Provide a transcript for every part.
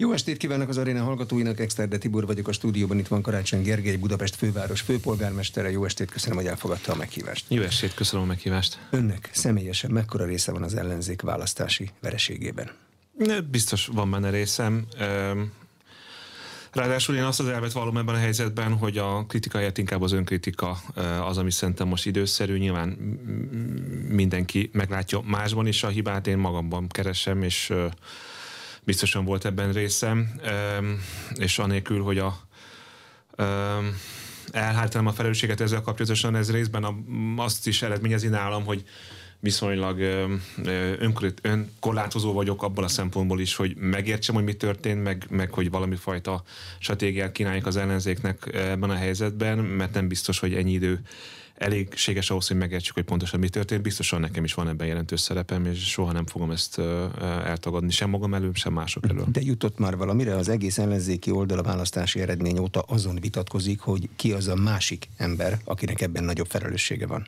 Jó estét kívánok az aréna hallgatóinak, Exterde Tibor vagyok a stúdióban, itt van Karácsony Gergely, Budapest főváros főpolgármestere. Jó estét, köszönöm, hogy elfogadta a meghívást. Jó estét, köszönöm a meghívást. Önnek személyesen mekkora része van az ellenzék választási vereségében? Biztos van benne részem. Ráadásul én azt az elvet vallom ebben a helyzetben, hogy a kritika helyett inkább az önkritika az, ami szerintem most időszerű. Nyilván mindenki meglátja másban is a hibát, én magamban keresem, és biztosan volt ebben részem, és anélkül, hogy a elhártanám a felelősséget ezzel kapcsolatosan, ez részben azt is eredményezi nálam, hogy viszonylag önkorlátozó vagyok abban a szempontból is, hogy megértsem, hogy mi történt, meg, meg hogy valami fajta stratégiát kínáljuk az ellenzéknek ebben a helyzetben, mert nem biztos, hogy ennyi idő elégséges ahhoz, hogy megértsük, hogy pontosan mi történt. Biztosan nekem is van ebben jelentős szerepem, és soha nem fogom ezt eltagadni, sem magam elől, sem mások elől. De jutott már valamire? Az egész ellenzéki oldal a választási eredmény óta azon vitatkozik, hogy ki az a másik ember, akinek ebben nagyobb felelőssége van.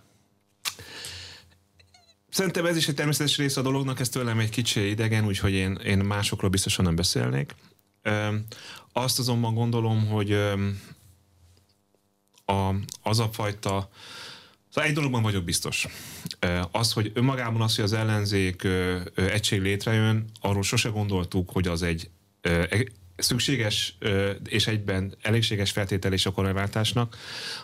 Szerintem ez is egy természetes része a dolognak, ez tőlem egy kicsi idegen, úgyhogy én, én másokról biztosan nem beszélnék. Azt azonban gondolom, hogy a, az a fajta Szóval egy dologban vagyok biztos. Az, hogy önmagában az, hogy az ellenzék egység létrejön, arról sose gondoltuk, hogy az egy szükséges és egyben elégséges feltétele is a kormányváltásnak.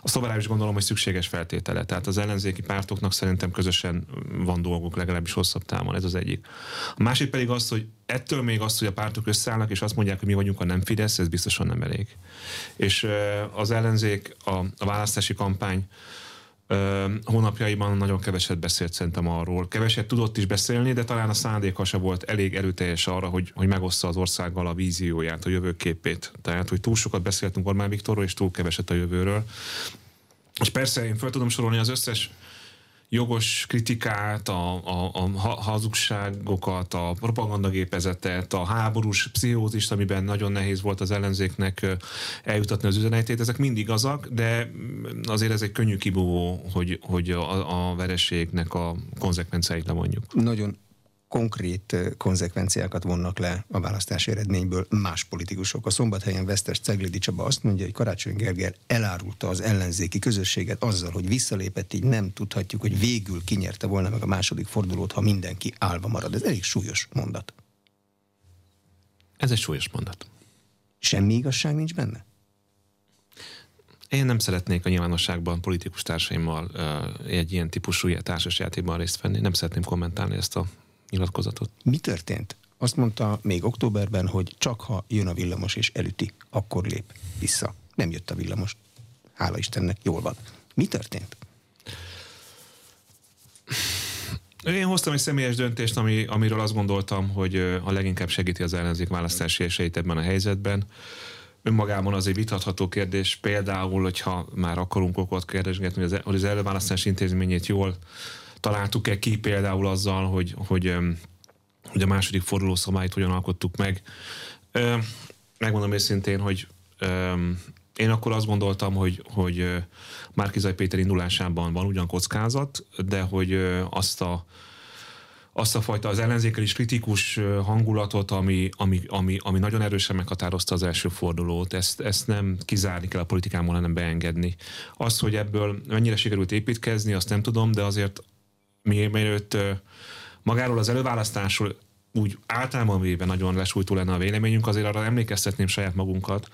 A továbbá is gondolom, hogy szükséges feltétele. Tehát az ellenzéki pártoknak szerintem közösen van dolguk, legalábbis hosszabb távon, ez az egyik. A másik pedig az, hogy ettől még azt, hogy a pártok összeállnak, és azt mondják, hogy mi vagyunk a nem Fidesz, ez biztosan nem elég. És az ellenzék, a, a választási kampány hónapjaiban nagyon keveset beszélt szerintem arról. Keveset tudott is beszélni, de talán a szándéka se volt elég erőteljes arra, hogy, hogy megoszta az országgal a vízióját, a jövőképét. Tehát, hogy túl sokat beszéltünk Orbán Viktorról, és túl keveset a jövőről. És persze én fel tudom sorolni az összes jogos kritikát, a, a, a hazugságokat, a propagandagépezetet, a háborús pszichózist, amiben nagyon nehéz volt az ellenzéknek eljutatni az üzenetét, ezek mind igazak, de azért ez egy könnyű kibúvó, hogy, hogy a, a vereségnek a konzekvenciáit lemondjuk. Nagyon konkrét konzekvenciákat vonnak le a választási eredményből más politikusok. A szombathelyen vesztes Ceglidi Csaba azt mondja, hogy Karácsony Gergely elárulta az ellenzéki közösséget azzal, hogy visszalépett, így nem tudhatjuk, hogy végül kinyerte volna meg a második fordulót, ha mindenki állva marad. Ez elég súlyos mondat. Ez egy súlyos mondat. Semmi igazság nincs benne? Én nem szeretnék a nyilvánosságban politikus társaimmal egy ilyen típusú társasjátékban részt venni. Nem szeretném kommentálni ezt a nyilatkozatot. Mi történt? Azt mondta még októberben, hogy csak ha jön a villamos és elüti, akkor lép vissza. Nem jött a villamos. Hála Istennek, jól van. Mi történt? Én hoztam egy személyes döntést, ami, amiről azt gondoltam, hogy a leginkább segíti az ellenzék választási esélyt ebben a helyzetben. Önmagában az egy vitatható kérdés, például, hogyha már akarunk okot kérdezgetni, hogy az, előválasztási intézményét jól találtuk-e ki például azzal, hogy, hogy, hogy a második forduló szabályt hogyan alkottuk meg. Megmondom őszintén, hogy én akkor azt gondoltam, hogy, hogy Márkizaj Péter indulásában van ugyan kockázat, de hogy azt a azt a fajta az ellenzékel is kritikus hangulatot, ami, ami, ami, ami nagyon erősen meghatározta az első fordulót, ezt, ezt nem kizárni kell a politikámon, hanem beengedni. Az, hogy ebből mennyire sikerült építkezni, azt nem tudom, de azért mielőtt magáról az előválasztásról úgy általában véve nagyon lesújtó lenne a véleményünk, azért arra emlékeztetném saját magunkat,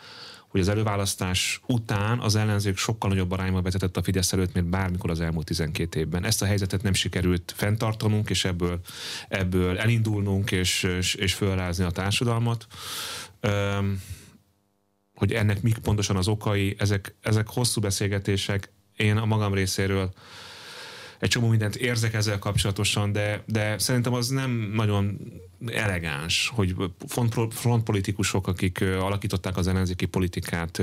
hogy az előválasztás után az ellenzék sokkal nagyobb arányban vezetett a Fidesz előtt, mint bármikor az elmúlt 12 évben. Ezt a helyzetet nem sikerült fenntartanunk, és ebből, ebből elindulnunk, és, és, és fölrázni a társadalmat. Üm, hogy ennek mik pontosan az okai, ezek, ezek hosszú beszélgetések. Én a magam részéről egy csomó mindent érzek ezzel kapcsolatosan, de, de szerintem az nem nagyon elegáns, hogy frontpolitikusok, akik alakították az ellenzéki politikát,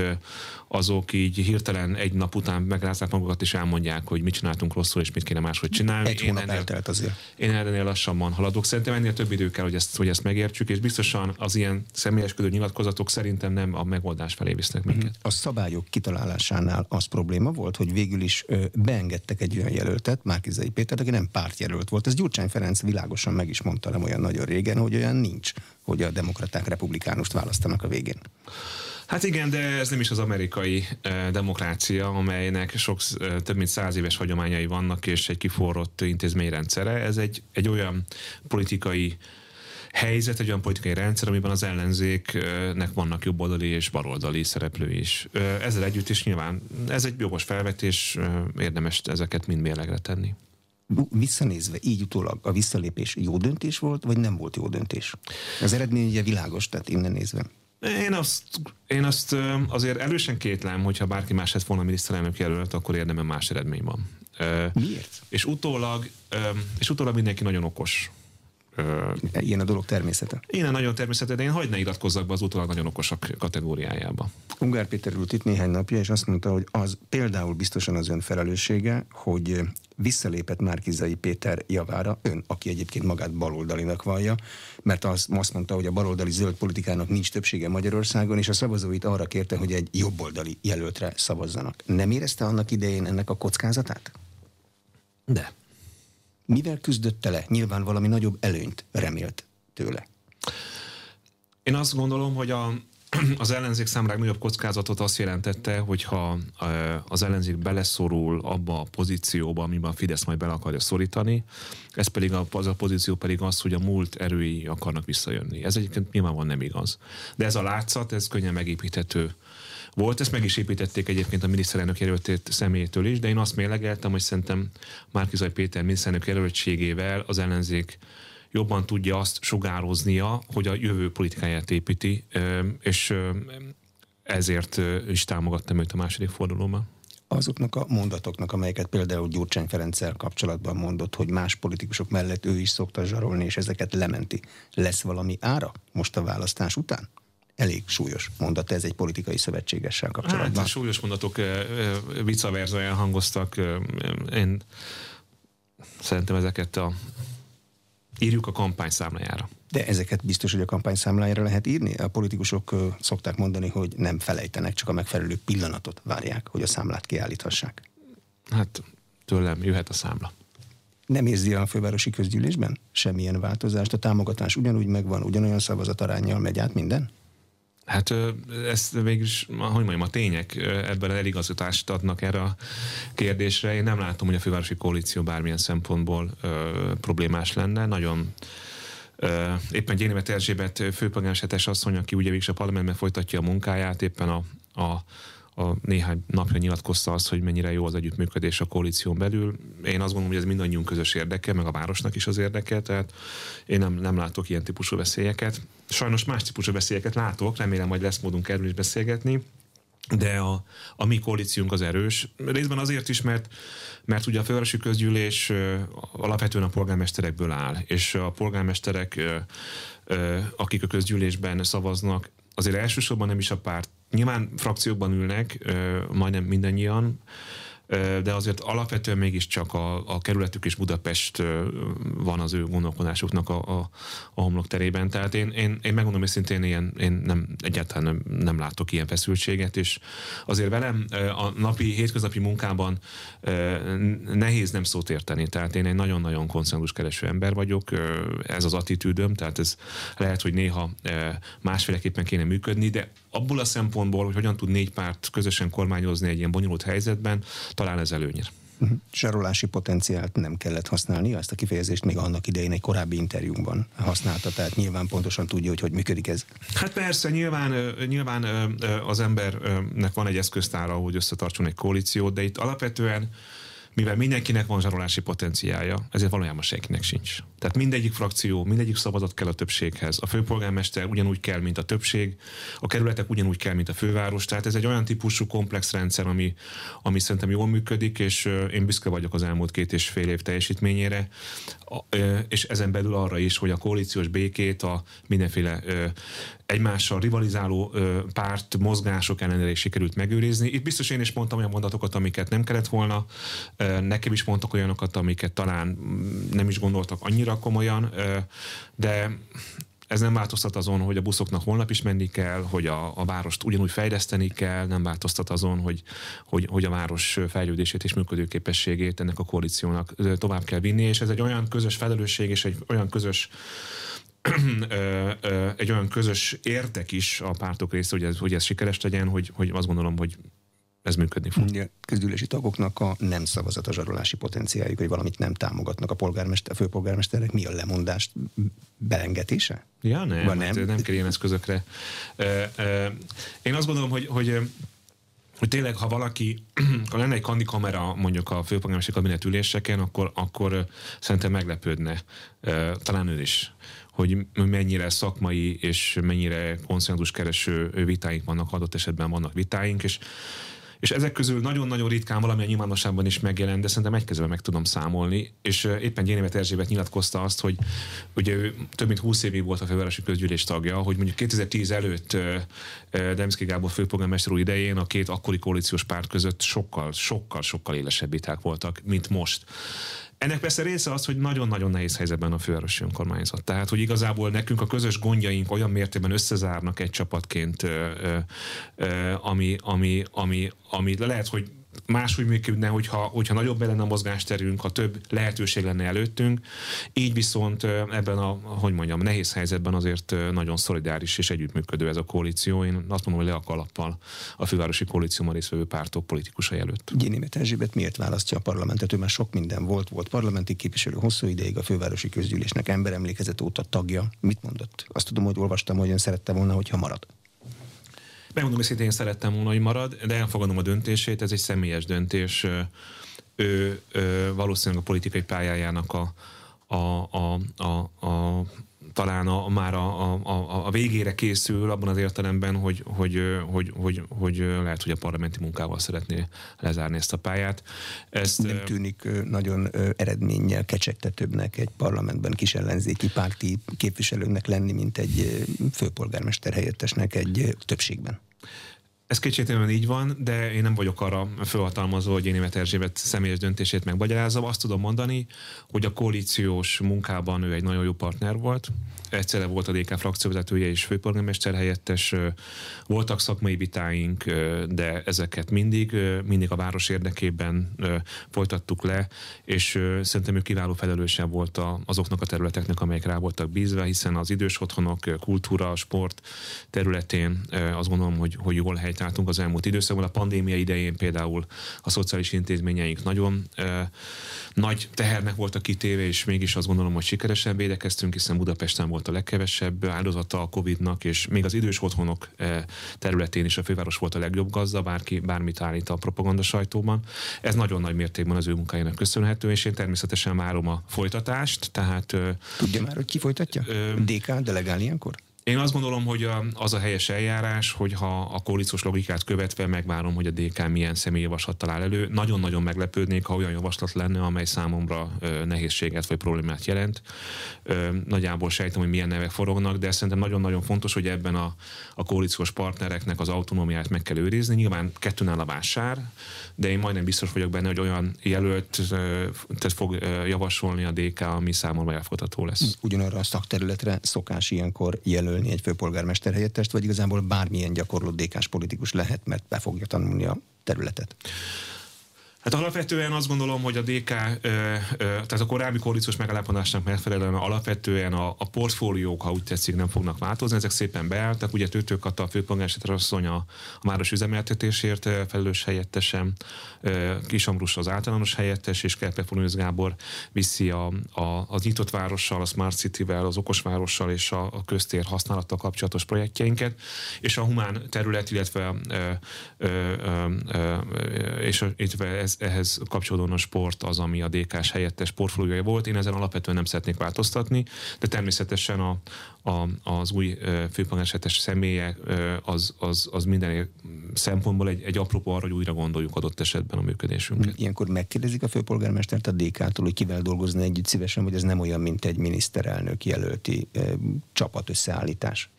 azok így hirtelen egy nap után megrázták magukat és elmondják, hogy mit csináltunk rosszul és mit kéne máshogy csinálni. Egy hónap ennél, eltelt azért. Én ennél lassabban haladok. Szerintem ennél több idő kell, hogy ezt, hogy ezt megértsük, és biztosan az ilyen személyeskedő nyilatkozatok szerintem nem a megoldás felé visznek minket. Mhm. A szabályok kitalálásánál az probléma volt, hogy végül is beengedtek egy olyan jelöltet, Márkizai Péter, aki nem pártjelölt volt. Ez Gyurcsány Ferenc világosan meg is mondta nem olyan nagyon régen, régen, hogy olyan nincs, hogy a demokraták republikánust választanak a végén. Hát igen, de ez nem is az amerikai eh, demokrácia, amelynek sok, eh, több mint száz éves hagyományai vannak, és egy kiforrott intézményrendszere. Ez egy, egy olyan politikai helyzet, egy olyan politikai rendszer, amiben az ellenzéknek vannak jobboldali és baloldali szereplői is. Eh, ezzel együtt is nyilván ez egy jogos felvetés, érdemes ezeket mind mérlegre tenni. Visszanézve, így utólag a visszalépés jó döntés volt, vagy nem volt jó döntés? Az eredmény ugye világos, tehát innen nézve. Én azt, én azt azért elősen kétlem, hogyha bárki más lett volna miniszterelnök jelölt, akkor érdemben más eredmény van. Miért? És utólag, és utólag mindenki nagyon okos. Ilyen a dolog természete. Ilyen nagyon természete, de én hagyd ne iratkozzak be az utólag nagyon okosak kategóriájába. Ungár Péter ült itt néhány napja, és azt mondta, hogy az például biztosan az ön felelőssége, hogy visszalépett Márkizai Péter javára, ön, aki egyébként magát baloldalinak vallja, mert az, azt mondta, hogy a baloldali zöld politikának nincs többsége Magyarországon, és a szavazóit arra kérte, hogy egy jobboldali jelöltre szavazzanak. Nem érezte annak idején ennek a kockázatát? De. Mivel küzdötte le? Nyilván valami nagyobb előnyt remélt tőle. Én azt gondolom, hogy a, az ellenzék számára nagyobb kockázatot azt jelentette, hogyha az ellenzék beleszorul abba a pozícióba, amiben a Fidesz majd bele akarja szorítani, ez pedig a, az a pozíció pedig az, hogy a múlt erői akarnak visszajönni. Ez egyébként nyilvánvalóan nem igaz. De ez a látszat, ez könnyen megépíthető volt. Ezt meg is építették egyébként a miniszterelnök jelöltét személytől is, de én azt mélegeltem, hogy szerintem Márkizaj Péter miniszterelnök jelöltségével az ellenzék jobban tudja azt sugároznia, hogy a jövő politikáját építi, és ezért is támogattam őt a második fordulóban azoknak a mondatoknak, amelyeket például Gyurcsány Ferenccel kapcsolatban mondott, hogy más politikusok mellett ő is szokta zsarolni, és ezeket lementi. Lesz valami ára most a választás után? Elég súlyos mondat ez egy politikai szövetségessel kapcsolatban. Hát, súlyos mondatok vicaverzóján hangoztak. Én szerintem ezeket a írjuk a kampány számlájára. De ezeket biztos, hogy a kampány számlájára lehet írni? A politikusok szokták mondani, hogy nem felejtenek, csak a megfelelő pillanatot várják, hogy a számlát kiállíthassák. Hát tőlem jöhet a számla. Nem érzi a fővárosi közgyűlésben semmilyen változást? A támogatás ugyanúgy megvan, ugyanolyan szavazatarányjal megy át minden? Hát ezt végülis, hogy mondjam, a tények ebben eligazítást adnak erre a kérdésre. Én nem látom, hogy a fővárosi koalíció bármilyen szempontból ö, problémás lenne. Nagyon ö, éppen Gyénémet Erzsébet főpolgármesteres asszony, aki ugye végül a parlamentben folytatja a munkáját, éppen a, a a néhány napja nyilatkozta azt, hogy mennyire jó az együttműködés a koalíción belül. Én azt gondolom, hogy ez mindannyiunk közös érdeke, meg a városnak is az érdeke, tehát én nem, nem látok ilyen típusú veszélyeket. Sajnos más típusú veszélyeket látok, remélem, hogy lesz módunk erről is beszélgetni, de a, a mi koalíciónk az erős. Részben azért is, mert, mert ugye a fővárosi közgyűlés alapvetően a polgármesterekből áll, és a polgármesterek, akik a közgyűlésben szavaznak, azért elsősorban nem is a párt. Nyilván frakciókban ülnek, majdnem mindannyian, de azért alapvetően mégiscsak a, a kerületük és Budapest van az ő gondolkodásuknak a, a, a homlok terében. Tehát én, én, én megmondom őszintén, ilyen, én nem, egyáltalán nem, nem látok ilyen feszültséget, és azért velem a napi, hétköznapi munkában nehéz nem szót érteni. Tehát én egy nagyon-nagyon kereső ember vagyok, ez az attitűdöm, tehát ez lehet, hogy néha másféleképpen kéne működni, de abból a szempontból, hogy hogyan tud négy párt közösen kormányozni egy ilyen bonyolult helyzetben, talán ez. Uh-huh. Zsarolási potenciált nem kellett használni, ezt a kifejezést még annak idején egy korábbi interjúban használta, tehát nyilván pontosan tudja, hogy hogy működik ez. Hát persze, nyilván, nyilván az embernek van egy eszköztára, hogy összetartson egy koalíciót, de itt alapvetően mivel mindenkinek van zsarolási potenciálja, ezért valójában senkinek sincs. Tehát mindegyik frakció, mindegyik szavazat kell a többséghez. A főpolgármester ugyanúgy kell, mint a többség, a kerületek ugyanúgy kell, mint a főváros. Tehát ez egy olyan típusú komplex rendszer, ami, ami szerintem jól működik, és én büszke vagyok az elmúlt két és fél év teljesítményére, és ezen belül arra is, hogy a koalíciós békét, a mindenféle egymással rivalizáló párt mozgások ellenére is sikerült megőrizni. Itt biztos én is mondtam olyan mondatokat, amiket nem kellett volna, nekem is mondtak olyanokat, amiket talán mm, nem is gondoltak annyira komolyan, de ez nem változtat azon, hogy a buszoknak holnap is menni kell, hogy a, a várost ugyanúgy fejleszteni kell, nem változtat azon, hogy, hogy, hogy a város fejlődését és működőképességét ennek a koalíciónak tovább kell vinni, és ez egy olyan közös felelősség és egy olyan közös egy olyan közös értek is a pártok része, hogy ez, hogy ez sikeres legyen, hogy, hogy azt gondolom, hogy ez működni fog. A közgyűlési tagoknak a nem szavazat a zsarolási potenciáljuk, hogy valamit nem támogatnak a polgármester, a főpolgármesternek, mi a lemondást belengetése? Ja, nem, Van nem? nem? nem kell ilyen eszközökre. Én azt gondolom, hogy, hogy hogy tényleg, ha valaki, ha lenne egy kandi kamera mondjuk a főpolgármesteri kabinet üléseken, akkor, akkor szerintem meglepődne, talán ő is, hogy mennyire szakmai és mennyire konszenzus kereső vitáink vannak, adott esetben vannak vitáink, és és ezek közül nagyon-nagyon ritkán valamilyen nyilvánosságban is megjelent, de szerintem egy kezben meg tudom számolni, és éppen Gyénémet Erzsébet nyilatkozta azt, hogy ugye ő több mint 20 évig volt a fővárosi közgyűlés tagja, hogy mondjuk 2010 előtt Demszki Gábor főpolgármester úr idején a két akkori koalíciós párt között sokkal, sokkal, sokkal élesebb viták voltak, mint most. Ennek persze része az, hogy nagyon-nagyon nehéz helyzetben a fővárosi önkormányzat. Tehát, hogy igazából nekünk a közös gondjaink olyan mértékben összezárnak egy csapatként, ami, ami, ami, ami lehet, hogy máshogy működne, hogyha, hogyha nagyobb lenne a mozgásterünk, ha több lehetőség lenne előttünk. Így viszont ebben a, hogy mondjam, nehéz helyzetben azért nagyon szolidáris és együttműködő ez a koalíció. Én azt mondom, hogy le a kalappal a fővárosi koalícióban résztvevő pártok politikusai előtt. Gyénémet Erzsébet miért választja a parlamentet? Ő már sok minden volt, volt parlamenti képviselő hosszú ideig a fővárosi közgyűlésnek emberemlékezet óta tagja. Mit mondott? Azt tudom, hogy olvastam, hogy ön szerette volna, hogyha marad. Megmondom én szerettem volna, hogy marad, de elfogadom a döntését, ez egy személyes döntés. Ő, ő valószínűleg a politikai pályájának a, a, a, a, a talán a, már a, a, a végére készül abban az értelemben, hogy, hogy, hogy, hogy, hogy lehet, hogy a parlamenti munkával szeretné lezárni ezt a pályát. Ezt, Nem tűnik nagyon eredménnyel kecsegtetőbbnek egy parlamentben kis ellenzéki párti képviselőnek lenni, mint egy főpolgármester helyettesnek egy többségben. Ez kétségtelenül így van, de én nem vagyok arra fölhatalmazó, hogy én Német Erzsébet személyes döntését megmagyarázom. Azt tudom mondani, hogy a koalíciós munkában ő egy nagyon jó partner volt. Egyszerre volt a DK frakcióvezetője és főpolgármester helyettes. Voltak szakmai vitáink, de ezeket mindig, mindig a város érdekében folytattuk le, és szerintem ő kiváló felelősen volt azoknak a területeknek, amelyek rá voltak bízva, hiszen az idős otthonok, kultúra, sport területén azt gondolom, hogy, hogy jól helyt álltunk az elmúlt időszakban. A pandémia idején például a szociális intézményeink nagyon ö, nagy tehernek voltak kitéve, és mégis azt gondolom, hogy sikeresen védekeztünk, hiszen Budapesten volt a legkevesebb áldozata a Covid-nak, és még az idős otthonok területén is a főváros volt a legjobb gazda, bárki bármit állít a propaganda sajtóban. Ez nagyon nagy mértékben az ő munkájának köszönhető, és én természetesen várom a folytatást. Tehát, Tudja már, hogy ki folytatja? Ö, DK delegál ilyenkor? Én azt gondolom, hogy az a helyes eljárás, hogyha a koalíciós logikát követve megvárom, hogy a DK milyen személyjavaslat talál elő. Nagyon-nagyon meglepődnék, ha olyan javaslat lenne, amely számomra nehézséget vagy problémát jelent. Nagyjából sejtem, hogy milyen nevek forognak, de szerintem nagyon-nagyon fontos, hogy ebben a, a koalíciós partnereknek az autonómiát meg kell őrizni. Nyilván kettőnál a vásár, de én majdnem biztos vagyok benne, hogy olyan jelölt tehát fog javasolni a DK, ami számomra elfogadható lesz. Ugyanarra a szakterületre szokás ilyenkor jelölt jelölni egy főpolgármester helyettest, vagy igazából bármilyen gyakorló DK-s politikus lehet, mert be fogja tanulni a területet? Hát alapvetően azt gondolom, hogy a DK, tehát a korábbi koalíciós megállapodásnak megfelelően alapvetően a, a portfóliók, ha úgy tetszik, nem fognak változni, ezek szépen beálltak. Ugye Tőtők a főpolgármester asszony a, a város üzemeltetésért felelős helyettesem, Kis Ambrus az általános helyettes, és Kerpe Gábor viszi a, a, az nyitott várossal, a Smart City-vel, az okos várossal és a, a köztér használattal kapcsolatos projektjeinket, és a humán terület, illetve, ö, ö, ö, és, illetve ez ez, ehhez kapcsolódóan a sport az, ami a DK-s helyettes portfóliója volt. Én ezen alapvetően nem szeretnék változtatni, de természetesen a, a, az új főpolgármesteres személye az, az, az minden szempontból egy, egy apropó arra, hogy újra gondoljuk adott esetben a működésünket. Ilyenkor megkérdezik a főpolgármestert a DK-tól, hogy kivel dolgozni együtt szívesen, vagy ez nem olyan, mint egy miniszterelnök jelölti e, csapat összeállítás?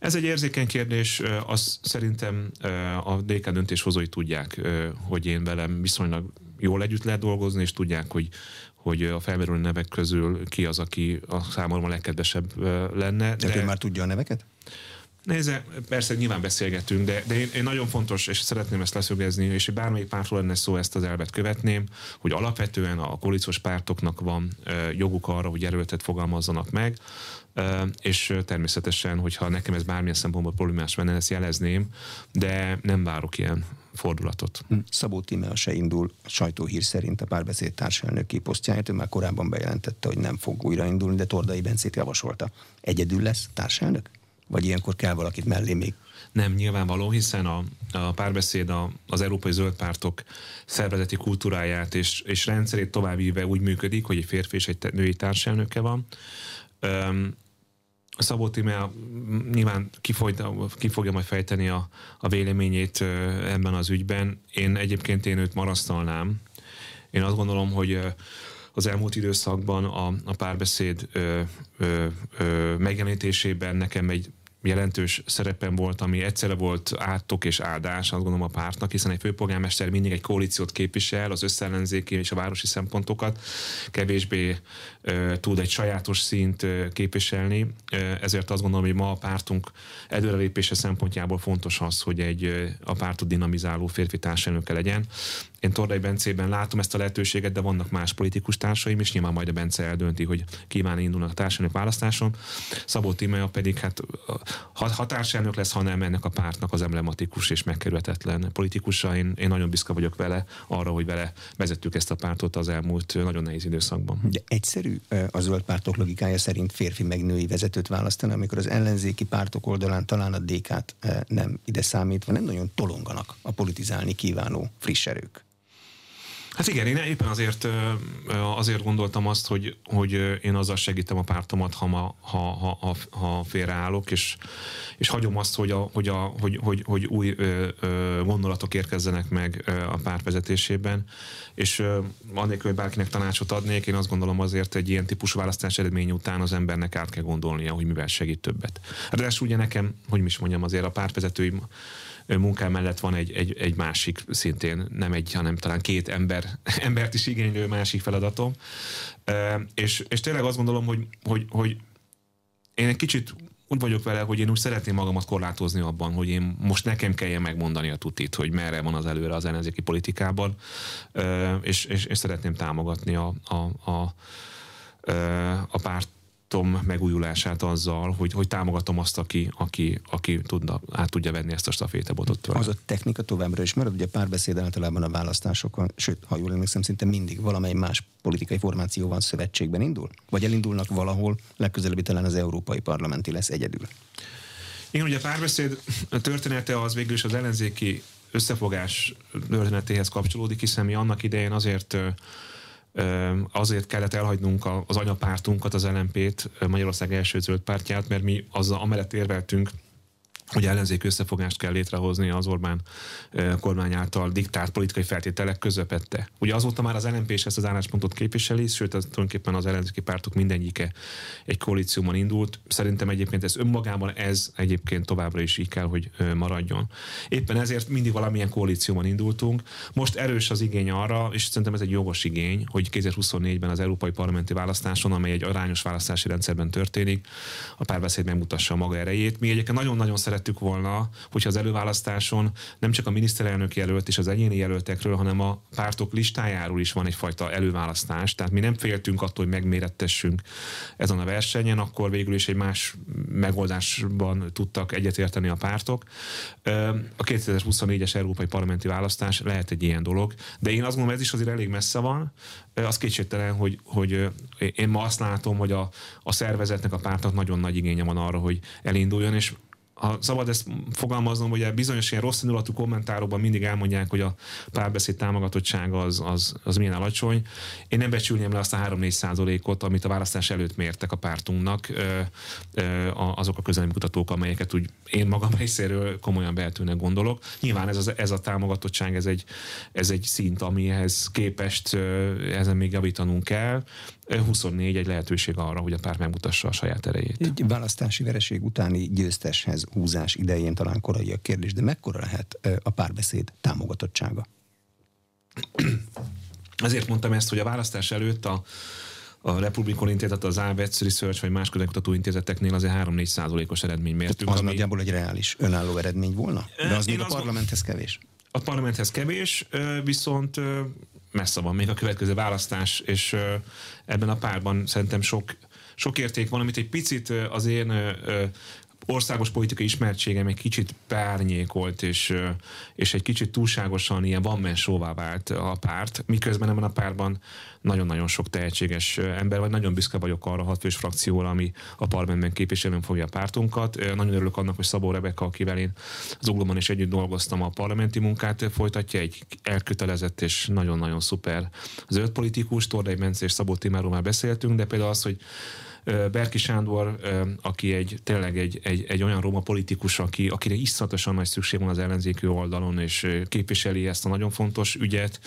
Ez egy érzékeny kérdés, azt szerintem a DK döntéshozói tudják, hogy én velem viszonylag jól együtt lehet dolgozni, és tudják, hogy, hogy a felmerülő nevek közül ki az, aki a számomra legkedvesebb lenne. De, de ő már tudja a neveket? Nézze, persze nyilván beszélgetünk, de, de én, én nagyon fontos, és szeretném ezt leszögezni, és bármelyik pártról lenne szó, ezt az elvet követném, hogy alapvetően a koalíciós pártoknak van ö, joguk arra, hogy erőltet fogalmazzanak meg, és természetesen, hogyha nekem ez bármilyen szempontból problémás lenne, ezt jelezném, de nem várok ilyen fordulatot. Hm. Szabó Tímea se indul sajtóhír szerint a párbeszéd társelnöki posztjáért, ő már korábban bejelentette, hogy nem fog újraindulni, de Tordai Bencét javasolta. Egyedül lesz társelnök? Vagy ilyenkor kell valakit mellé még? Nem, nyilvánvaló, hiszen a, a párbeszéd a, az európai zöld pártok szervezeti kultúráját és, és rendszerét továbbíve úgy működik, hogy egy férfi és egy női társelnöke van. Öm, Szabó Tímea nyilván ki, ki fogja majd fejteni a, a véleményét ebben az ügyben. Én egyébként én őt marasztalnám. Én azt gondolom, hogy az elmúlt időszakban a, a párbeszéd ö, ö, ö, megjelenítésében nekem egy jelentős szerepem volt, ami egyszerre volt áttok és áldás, azt gondolom a pártnak, hiszen egy főpolgármester mindig egy koalíciót képvisel, az összellenzéki és a városi szempontokat, kevésbé ö, tud egy sajátos szint ö, képviselni, ezért azt gondolom, hogy ma a pártunk előrelépése szempontjából fontos az, hogy egy ö, a pártot dinamizáló férfi társelnöke legyen. Én Tordai Bencében látom ezt a lehetőséget, de vannak más politikus társaim, és nyilván majd a Bence eldönti, hogy kíván indulnak a társadalmi választáson. Szabó Tímea pedig hát ha társelnök lesz, hanem ennek a pártnak az emblematikus és megkerülhetetlen politikusa. Én, én nagyon büszke vagyok vele arra, hogy vele vezettük ezt a pártot az elmúlt nagyon nehéz időszakban. De egyszerű a zöld pártok logikája szerint férfi meg női vezetőt választani, amikor az ellenzéki pártok oldalán talán a DK-t nem ide számítva, nem nagyon tolonganak a politizálni kívánó friss erők. Hát igen, én éppen azért, azért gondoltam azt, hogy, hogy én azzal segítem a pártomat, ha, ma, ha, ha, ha, félreállok, és, és hagyom azt, hogy, a, hogy, a, hogy, hogy, hogy új gondolatok érkezzenek meg a párt vezetésében, és annélkül, hogy bárkinek tanácsot adnék, én azt gondolom azért egy ilyen típusú választás eredmény után az embernek át kell gondolnia, hogy mivel segít többet. Ráadásul ugye nekem, hogy is mondjam, azért a pártvezetőim munkám mellett van egy, egy, egy másik, szintén nem egy, hanem talán két ember, embert is igénylő másik feladatom. És, és tényleg azt gondolom, hogy, hogy, hogy én egy kicsit úgy vagyok vele, hogy én úgy szeretném magamat korlátozni abban, hogy én most nekem kelljen megmondani a tutit, hogy merre van az előre az ellenzéki politikában, és, és, és szeretném támogatni a, a, a, a párt támogatom megújulását azzal, hogy, hogy támogatom azt, aki, aki, aki tudna, át tudja venni ezt a stafétabotot tőle. Az a technika továbbra is marad, ugye párbeszéd általában a választásokon, sőt, ha jól emlékszem, szinte mindig valamely más politikai formáció van szövetségben indul? Vagy elindulnak valahol, legközelebbi talán az Európai Parlamenti lesz egyedül? Igen, ugye a párbeszéd története az végül is az ellenzéki összefogás történetéhez kapcsolódik, hiszen mi annak idején azért azért kellett elhagynunk az anyapártunkat, az LMP-t, Magyarország első zöld pártját, mert mi azzal amellett érveltünk, hogy ellenzék összefogást kell létrehozni az Orbán kormány által diktált politikai feltételek közepette. Ugye azóta már az LNP is ezt az álláspontot képviseli, sőt az, tulajdonképpen az ellenzéki pártok mindegyike egy koalícióban indult. Szerintem egyébként ez önmagában ez egyébként továbbra is így kell, hogy maradjon. Éppen ezért mindig valamilyen koalícióban indultunk. Most erős az igény arra, és szerintem ez egy jogos igény, hogy 2024-ben az Európai Parlamenti választáson, amely egy arányos választási rendszerben történik, a párbeszéd megmutassa a maga erejét. Mi egyébként nagyon-nagyon szeret szerettük volna, hogyha az előválasztáson nem csak a miniszterelnök jelölt és az egyéni jelöltekről, hanem a pártok listájáról is van egyfajta előválasztás. Tehát mi nem féltünk attól, hogy megmérettessünk ezen a versenyen, akkor végül is egy más megoldásban tudtak egyetérteni a pártok. A 2024-es európai parlamenti választás lehet egy ilyen dolog, de én azt gondolom, ez is azért elég messze van. Az kétségtelen, hogy, hogy én ma azt látom, hogy a, a szervezetnek, a pártnak nagyon nagy igénye van arra, hogy elinduljon, és ha szabad ezt fogalmaznom, hogy bizonyos ilyen rossz indulatú kommentárokban mindig elmondják, hogy a párbeszéd támogatottsága az, az, az milyen alacsony. Én nem becsülném le azt a 3-4 százalékot, amit a választás előtt mértek a pártunknak azok a közelmi kutatók, amelyeket úgy én magam részéről komolyan behetőnek gondolok. Nyilván ez, az, ez a támogatottság, ez egy, ez egy szint, amihez képest ezen még javítanunk kell. 24 egy lehetőség arra, hogy a párt megmutassa a saját erejét. Egy választási vereség utáni győzteshez húzás idején talán korai a kérdés, de mekkora lehet a párbeszéd támogatottsága? Ezért mondtam ezt, hogy a választás előtt a, a Republikon Intézet, az AVETS Research vagy más kutatóintézeteknél azért 3-4 százalékos eredmény mértünk. Az ami... nagyjából egy reális önálló eredmény volna? De az Én még a parlamenthez kevés? A parlamenthez kevés, viszont messze van még a következő választás, és ebben a párban szerintem sok, sok érték van, amit egy picit az én országos politikai ismertségem egy kicsit párnyékolt, és, és egy kicsit túlságosan ilyen van sóvá vált a párt, miközben ebben a párban nagyon-nagyon sok tehetséges ember, vagy nagyon büszke vagyok arra a hatfős frakcióra, ami a parlamentben képviselően fogja a pártunkat. Nagyon örülök annak, hogy Szabó Rebeka, akivel én az Uglóban is együtt dolgoztam, a parlamenti munkát folytatja, egy elkötelezett és nagyon-nagyon szuper zöld politikus, Tordai Bence és Szabó Timáról már beszéltünk, de például az, hogy Berki Sándor, aki egy, tényleg egy, egy, egy olyan roma politikus, aki, akire iszonyatosan nagy szükség van az ellenzékű oldalon, és képviseli ezt a nagyon fontos ügyet,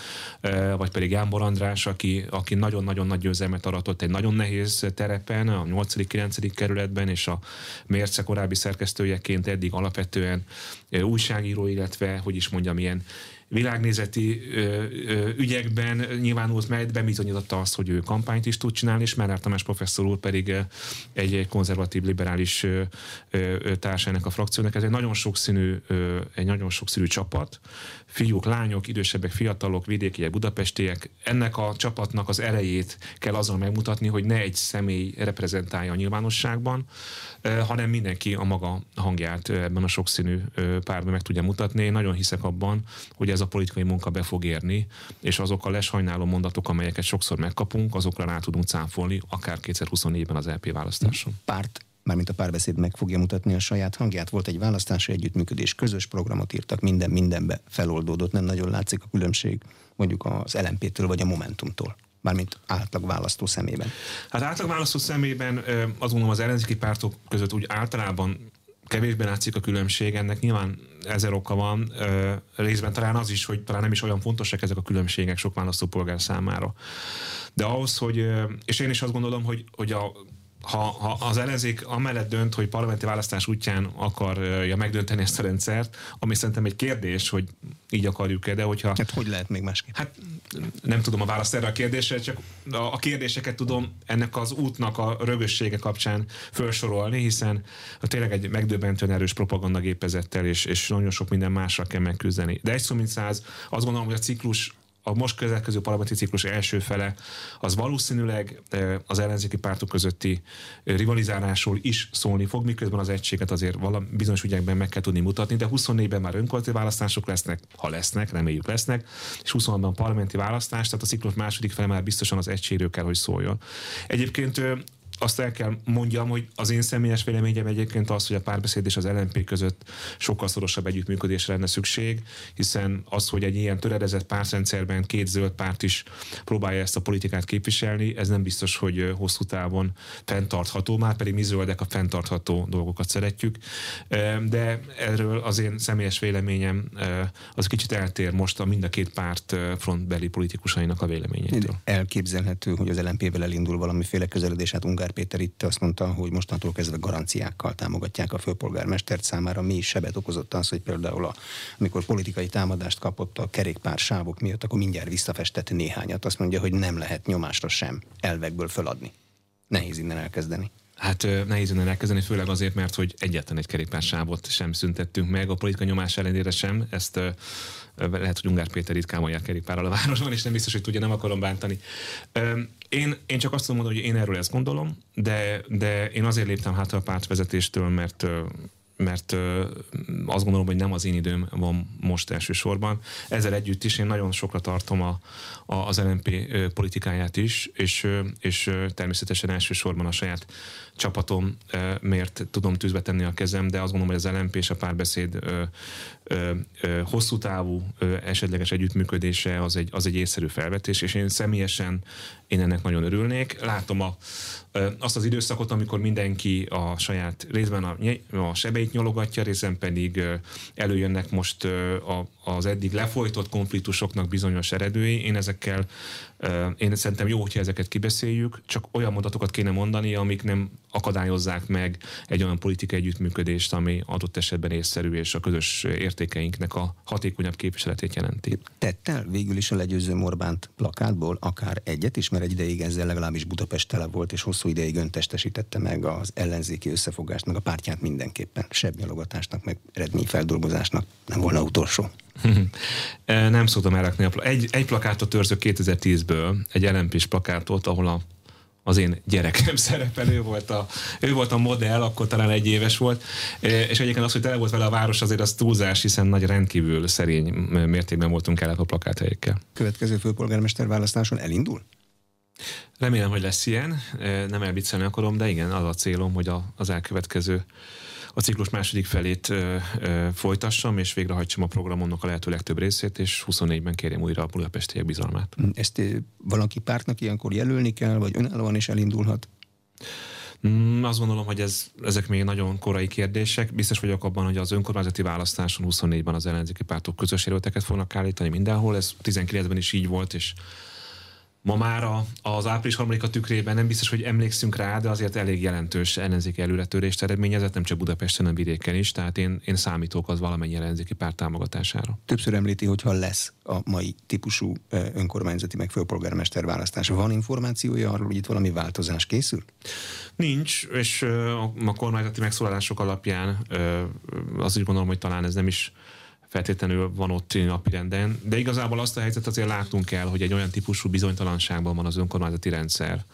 vagy pedig Jámbor András, aki, aki nagyon-nagyon nagy győzelmet aratott egy nagyon nehéz terepen, a 8.-9. kerületben, és a Mérce korábbi szerkesztőjeként eddig alapvetően újságíró, illetve, hogy is mondjam, ilyen világnézeti ö, ö, ügyekben nyilvánult meg, bebizonyította azt, hogy ő kampányt is tud csinálni, és Mellár Tamás professzor úr pedig egy, konzervatív, liberális társának a frakciónak. Ez egy nagyon sokszínű, ö, egy nagyon sokszínű csapat. Fiúk, lányok, idősebbek, fiatalok, vidékiek, budapestiek. Ennek a csapatnak az erejét kell azon megmutatni, hogy ne egy személy reprezentálja a nyilvánosságban, hanem mindenki a maga hangját ebben a sokszínű párban meg tudja mutatni. Én nagyon hiszek abban, hogy ez a politikai munka be fog érni, és azok a lesajnáló mondatok, amelyeket sokszor megkapunk, azokra rá tudunk cáfolni, akár 2024-ben az LP választáson. Párt mármint a párbeszéd meg fogja mutatni a saját hangját. Volt egy választási együttműködés, közös programot írtak, minden mindenbe feloldódott, nem nagyon látszik a különbség mondjuk az LMP-től vagy a Momentumtól mármint átlag választó szemében? Hát átlag választó szemében azt gondolom az ellenzéki pártok között úgy általában kevésbé látszik a különbség, ennek nyilván ezer oka van, részben talán az is, hogy talán nem is olyan fontosak ezek a különbségek sok választópolgár számára. De ahhoz, hogy, és én is azt gondolom, hogy, hogy a ha, ha az ellenzék amellett dönt, hogy parlamenti választás útján akarja megdönteni ezt a rendszert, ami szerintem egy kérdés, hogy így akarjuk-e, de hogyha... Hát hogy lehet még másképp? Hát nem tudom a választ erre a kérdésre, csak a kérdéseket tudom ennek az útnak a rögössége kapcsán felsorolni, hiszen tényleg egy megdöbbentően erős propagandagépezettel és, és nagyon sok minden másra kell megküzdeni. De egy szó mint száz, azt gondolom, hogy a ciklus a most közelkező parlamenti ciklus első fele az valószínűleg az ellenzéki pártok közötti rivalizálásról is szólni fog, miközben az egységet azért valami bizonyos ügyekben meg kell tudni mutatni, de 24-ben már önkormányzati választások lesznek, ha lesznek, reméljük lesznek, és 26-ban parlamenti választás, tehát a ciklus második fele már biztosan az egységről kell, hogy szóljon. Egyébként azt el kell mondjam, hogy az én személyes véleményem egyébként az, hogy a párbeszéd és az LNP között sokkal szorosabb együttműködésre lenne szükség, hiszen az, hogy egy ilyen töredezett pártrendszerben két zöld párt is próbálja ezt a politikát képviselni, ez nem biztos, hogy hosszú távon fenntartható, már pedig mi zöldek a fenntartható dolgokat szeretjük. De erről az én személyes véleményem az kicsit eltér most a mind a két párt frontbeli politikusainak a véleményétől. Elképzelhető, hogy az LNP-vel elindul valamiféle közeledés, hát Ungár Péter itt azt mondta, hogy mostantól kezdve garanciákkal támogatják a főpolgármestert számára. Mi is sebet okozott az, hogy például a, amikor politikai támadást kapott a kerékpár sávok miatt, akkor mindjárt visszafestett néhányat. Azt mondja, hogy nem lehet nyomásra sem elvekből feladni. Nehéz innen elkezdeni. Hát nehéz innen elkezdeni, főleg azért, mert hogy egyetlen egy kerékpársávot sem szüntettünk meg, a politika nyomás ellenére sem. Ezt lehet, hogy Ungár Péter itt kámolják kerékpárral a városban, és nem biztos, hogy tudja, nem akarom bántani. Én, én csak azt mondani, hogy én erről ezt gondolom, de, de én azért léptem hátra a pártvezetéstől, mert mert azt gondolom, hogy nem az én időm van most elsősorban. Ezzel együtt is én nagyon sokra tartom a, a, az LNP politikáját is, és, és természetesen elsősorban a saját csapatom, miért tudom tűzbe tenni a kezem, de azt gondolom, hogy az LNP és a párbeszéd hosszú távú esetleges együttműködése az egy, az egy észszerű felvetés, és én személyesen én ennek nagyon örülnék. Látom a, azt az időszakot, amikor mindenki a saját részben a, a sebeit nyologatja, részben pedig előjönnek most a, az eddig lefolytott konfliktusoknak bizonyos eredői. Én ezekkel, én szerintem jó, hogyha ezeket kibeszéljük, csak olyan mondatokat kéne mondani, amik nem akadályozzák meg egy olyan politikai együttműködést, ami adott esetben észszerű és a közös értékeinknek a hatékonyabb képviseletét jelenti. Tettel végül is a legyőző Morbánt plakátból akár egyet is, mert egy ideig ezzel legalábbis Budapest tele volt, és hosszú ideig öntestesítette meg az ellenzéki összefogást, meg a pártját mindenképpen. Sebb nyalogatásnak, meg eredményfeldolgozásnak nem volna utolsó. nem szoktam elrakni. Egy, egy plakátot őrzök 2010-ből, egy lmp plakátot, ahol a az én gyerekem szerepel, ő volt, a, ő volt a modell, akkor talán egy éves volt, és egyébként az, hogy tele volt vele a város, azért az túlzás, hiszen nagy rendkívül szerény mértékben voltunk el a plakáthelyekkel. Következő főpolgármester választáson elindul? Remélem, hogy lesz ilyen, nem elbiccelni akarom, de igen, az a célom, hogy az elkövetkező a ciklus második felét ö, ö, folytassam, és végrehajtsam a programomnak a lehető legtöbb részét, és 24-ben kérjem újra a budapestiek bizalmát. Ezt valaki pártnak ilyenkor jelölni kell, vagy önállóan is elindulhat? Mm, azt gondolom, hogy ez, ezek még nagyon korai kérdések. Biztos vagyok abban, hogy az önkormányzati választáson 24-ben az ellenzéki pártok közös jelölteket fognak állítani mindenhol. Ez 19-ben is így volt, és Ma már az április harmadika tükrében nem biztos, hogy emlékszünk rá, de azért elég jelentős ellenzéki előretörést eredményezett, nem csak Budapesten, hanem vidéken is, tehát én, én számítok az valamennyi ellenzéki párt támogatására. Többször említi, hogy ha lesz a mai típusú önkormányzati meg főpolgármester választás, van információja arról, hogy itt valami változás készül? Nincs, és a kormányzati megszólalások alapján azt is gondolom, hogy talán ez nem is feltétlenül van ott napirenden, de igazából azt a helyzet azért látunk el, hogy egy olyan típusú bizonytalanságban van az önkormányzati rendszer,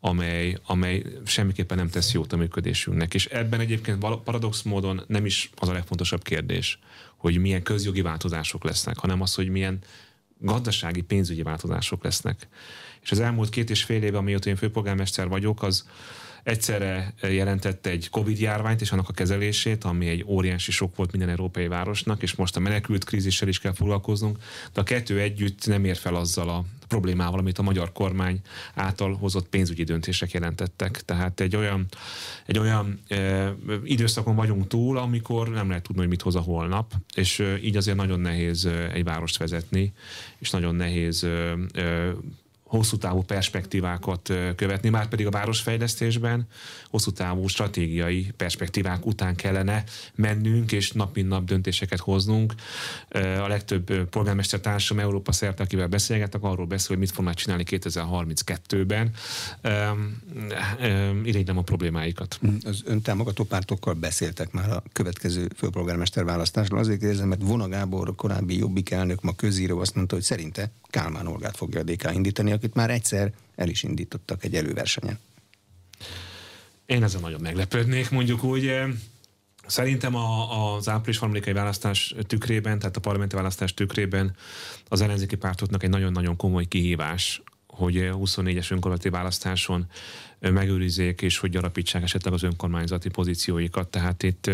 amely, amely semmiképpen nem tesz jót a működésünknek. És ebben egyébként paradox módon nem is az a legfontosabb kérdés, hogy milyen közjogi változások lesznek, hanem az, hogy milyen gazdasági, pénzügyi változások lesznek. És az elmúlt két és fél éve, amióta én főpolgármester vagyok, az, egyszerre jelentette egy Covid járványt és annak a kezelését, ami egy óriási sok volt minden európai városnak, és most a menekült krízissel is kell foglalkoznunk, de a kettő együtt nem ér fel azzal a problémával, amit a magyar kormány által hozott pénzügyi döntések jelentettek. Tehát egy olyan, egy olyan e, időszakon vagyunk túl, amikor nem lehet tudni, hogy mit hoz a holnap, és e, így azért nagyon nehéz e, egy várost vezetni, és nagyon nehéz e, e, hosszú távú perspektívákat követni, már pedig a városfejlesztésben hosszú távú stratégiai perspektívák után kellene mennünk, és nap mint nap döntéseket hoznunk. A legtöbb polgármester társam Európa szerte, akivel beszélgetek, arról beszél, hogy mit fognak csinálni 2032-ben. Irigylem a problémáikat. Az ön támogató pártokkal beszéltek már a következő főpolgármester választásról. Azért kérdezem, mert Vona Gábor, korábbi Jobbik elnök, ma közíró azt mondta, hogy szerinte Kálmán Olgát fogja a DK indítani, akit már egyszer el is indítottak egy előversenyen. Én ezen nagyon meglepődnék, mondjuk úgy. Eh, szerintem a, az április harmadikai választás tükrében, tehát a parlamenti választás tükrében az ellenzéki pártoknak egy nagyon-nagyon komoly kihívás, hogy 24-es önkormányzati választáson megőrizzék, és hogy gyarapítsák esetleg az önkormányzati pozícióikat. Tehát itt,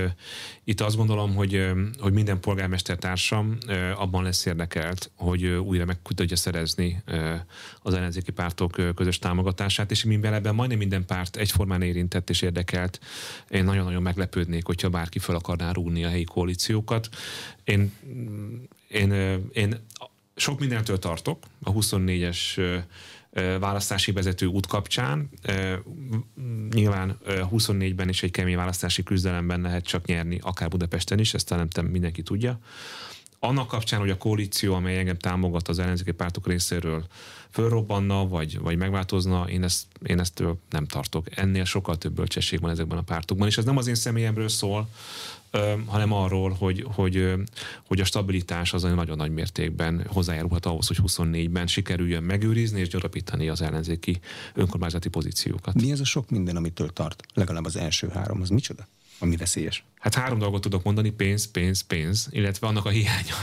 itt azt gondolom, hogy, hogy minden polgármester társam abban lesz érdekelt, hogy újra meg tudja szerezni az ellenzéki pártok közös támogatását, és mivel ebben majdnem minden párt egyformán érintett és érdekelt, én nagyon-nagyon meglepődnék, hogyha bárki fel akarná rúgni a helyi koalíciókat. Én, én, én sok mindentől tartok, a 24-es választási vezető út kapcsán. Nyilván 24-ben is egy kemény választási küzdelemben lehet csak nyerni, akár Budapesten is, ezt nem mindenki tudja. Annak kapcsán, hogy a koalíció, amely engem támogat az ellenzéki pártok részéről, fölrobbanna, vagy, vagy megváltozna, én ezt, én ezt nem tartok. Ennél sokkal több bölcsesség van ezekben a pártokban, és ez nem az én személyemről szól, hanem arról, hogy, hogy, hogy a stabilitás az nagyon nagy mértékben hozzájárulhat ahhoz, hogy 24-ben sikerüljön megőrizni és gyarapítani az ellenzéki önkormányzati pozíciókat. Mi ez a sok minden, amitől tart? Legalább az első három, az micsoda? Ami veszélyes? Hát három dolgot tudok mondani, pénz, pénz, pénz, illetve annak a hiánya.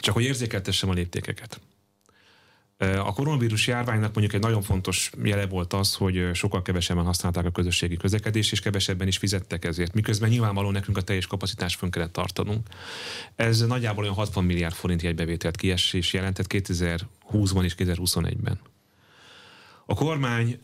Csak hogy érzékeltessem a léptékeket. A koronavírus járványnak mondjuk egy nagyon fontos jele volt az, hogy sokkal kevesebben használták a közösségi közlekedést, és kevesebben is fizettek ezért, miközben nyilvánvalóan nekünk a teljes kapacitást fönn kellett tartanunk. Ez nagyjából olyan 60 milliárd forint jegybevételt kiesés jelentett 2020-ban és 2021-ben. A kormány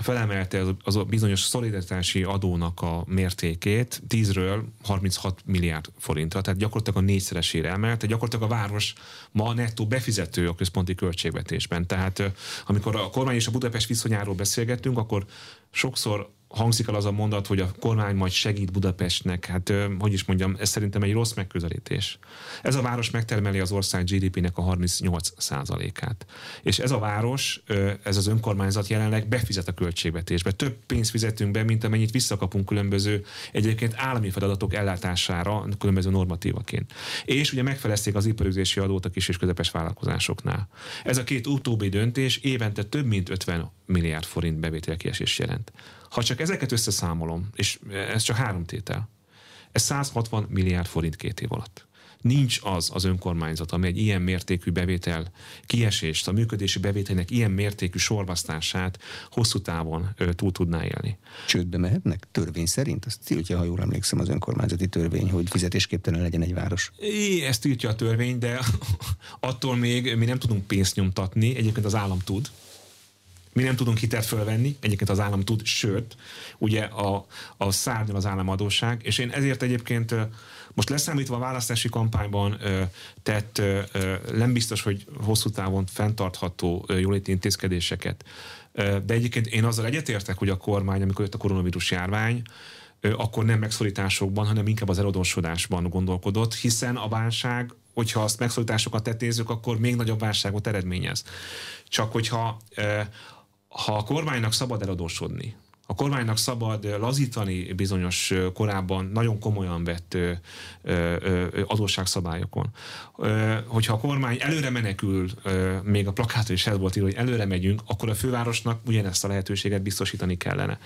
felemelte az a bizonyos szolidaritási adónak a mértékét 10-ről 36 milliárd forintra, tehát gyakorlatilag a négyszeresére emelte, gyakorlatilag a város ma nettó befizető a központi költségvetésben. Tehát amikor a kormány és a Budapest viszonyáról beszélgettünk, akkor sokszor hangzik el az a mondat, hogy a kormány majd segít Budapestnek, hát hogy is mondjam, ez szerintem egy rossz megközelítés. Ez a város megtermeli az ország GDP-nek a 38 át És ez a város, ez az önkormányzat jelenleg befizet a költségvetésbe. Több pénzt fizetünk be, mint amennyit visszakapunk különböző egyébként állami feladatok ellátására, különböző normatívaként. És ugye megfelezték az iparüzési adót a kis és közepes vállalkozásoknál. Ez a két utóbbi döntés évente több mint 50 milliárd forint bevételkiesés jelent. Ha csak ezeket összeszámolom, és ez csak három tétel, ez 160 milliárd forint két év alatt. Nincs az az önkormányzat, ami egy ilyen mértékű bevétel kiesést, a működési bevételnek ilyen mértékű sorvasztását hosszú távon ö, túl tudná élni. Csődbe mehetnek törvény szerint? Azt tiltja, ha jól emlékszem, az önkormányzati törvény, hogy fizetésképtelen legyen egy város. É, ezt tiltja a törvény, de attól még mi nem tudunk pénzt nyomtatni, egyébként az állam tud, mi nem tudunk hitelt fölvenni, egyébként az állam tud, sőt, ugye a, a szárnyal az államadóság, és én ezért egyébként most leszámítva a választási kampányban tett nem biztos, hogy hosszú távon fenntartható jóléti intézkedéseket, de egyébként én azzal egyetértek, hogy a kormány, amikor jött a koronavírus járvány, akkor nem megszorításokban, hanem inkább az eladósodásban gondolkodott, hiszen a válság, hogyha azt megszorításokat tetézzük, akkor még nagyobb válságot eredményez. Csak hogyha ha a kormánynak szabad eladósodni, a kormánynak szabad lazítani bizonyos korábban nagyon komolyan vett adósságszabályokon. Hogyha a kormány előre menekül, még a plakáton is ez volt írva, hogy előre megyünk, akkor a fővárosnak ugyanezt a lehetőséget biztosítani kellene.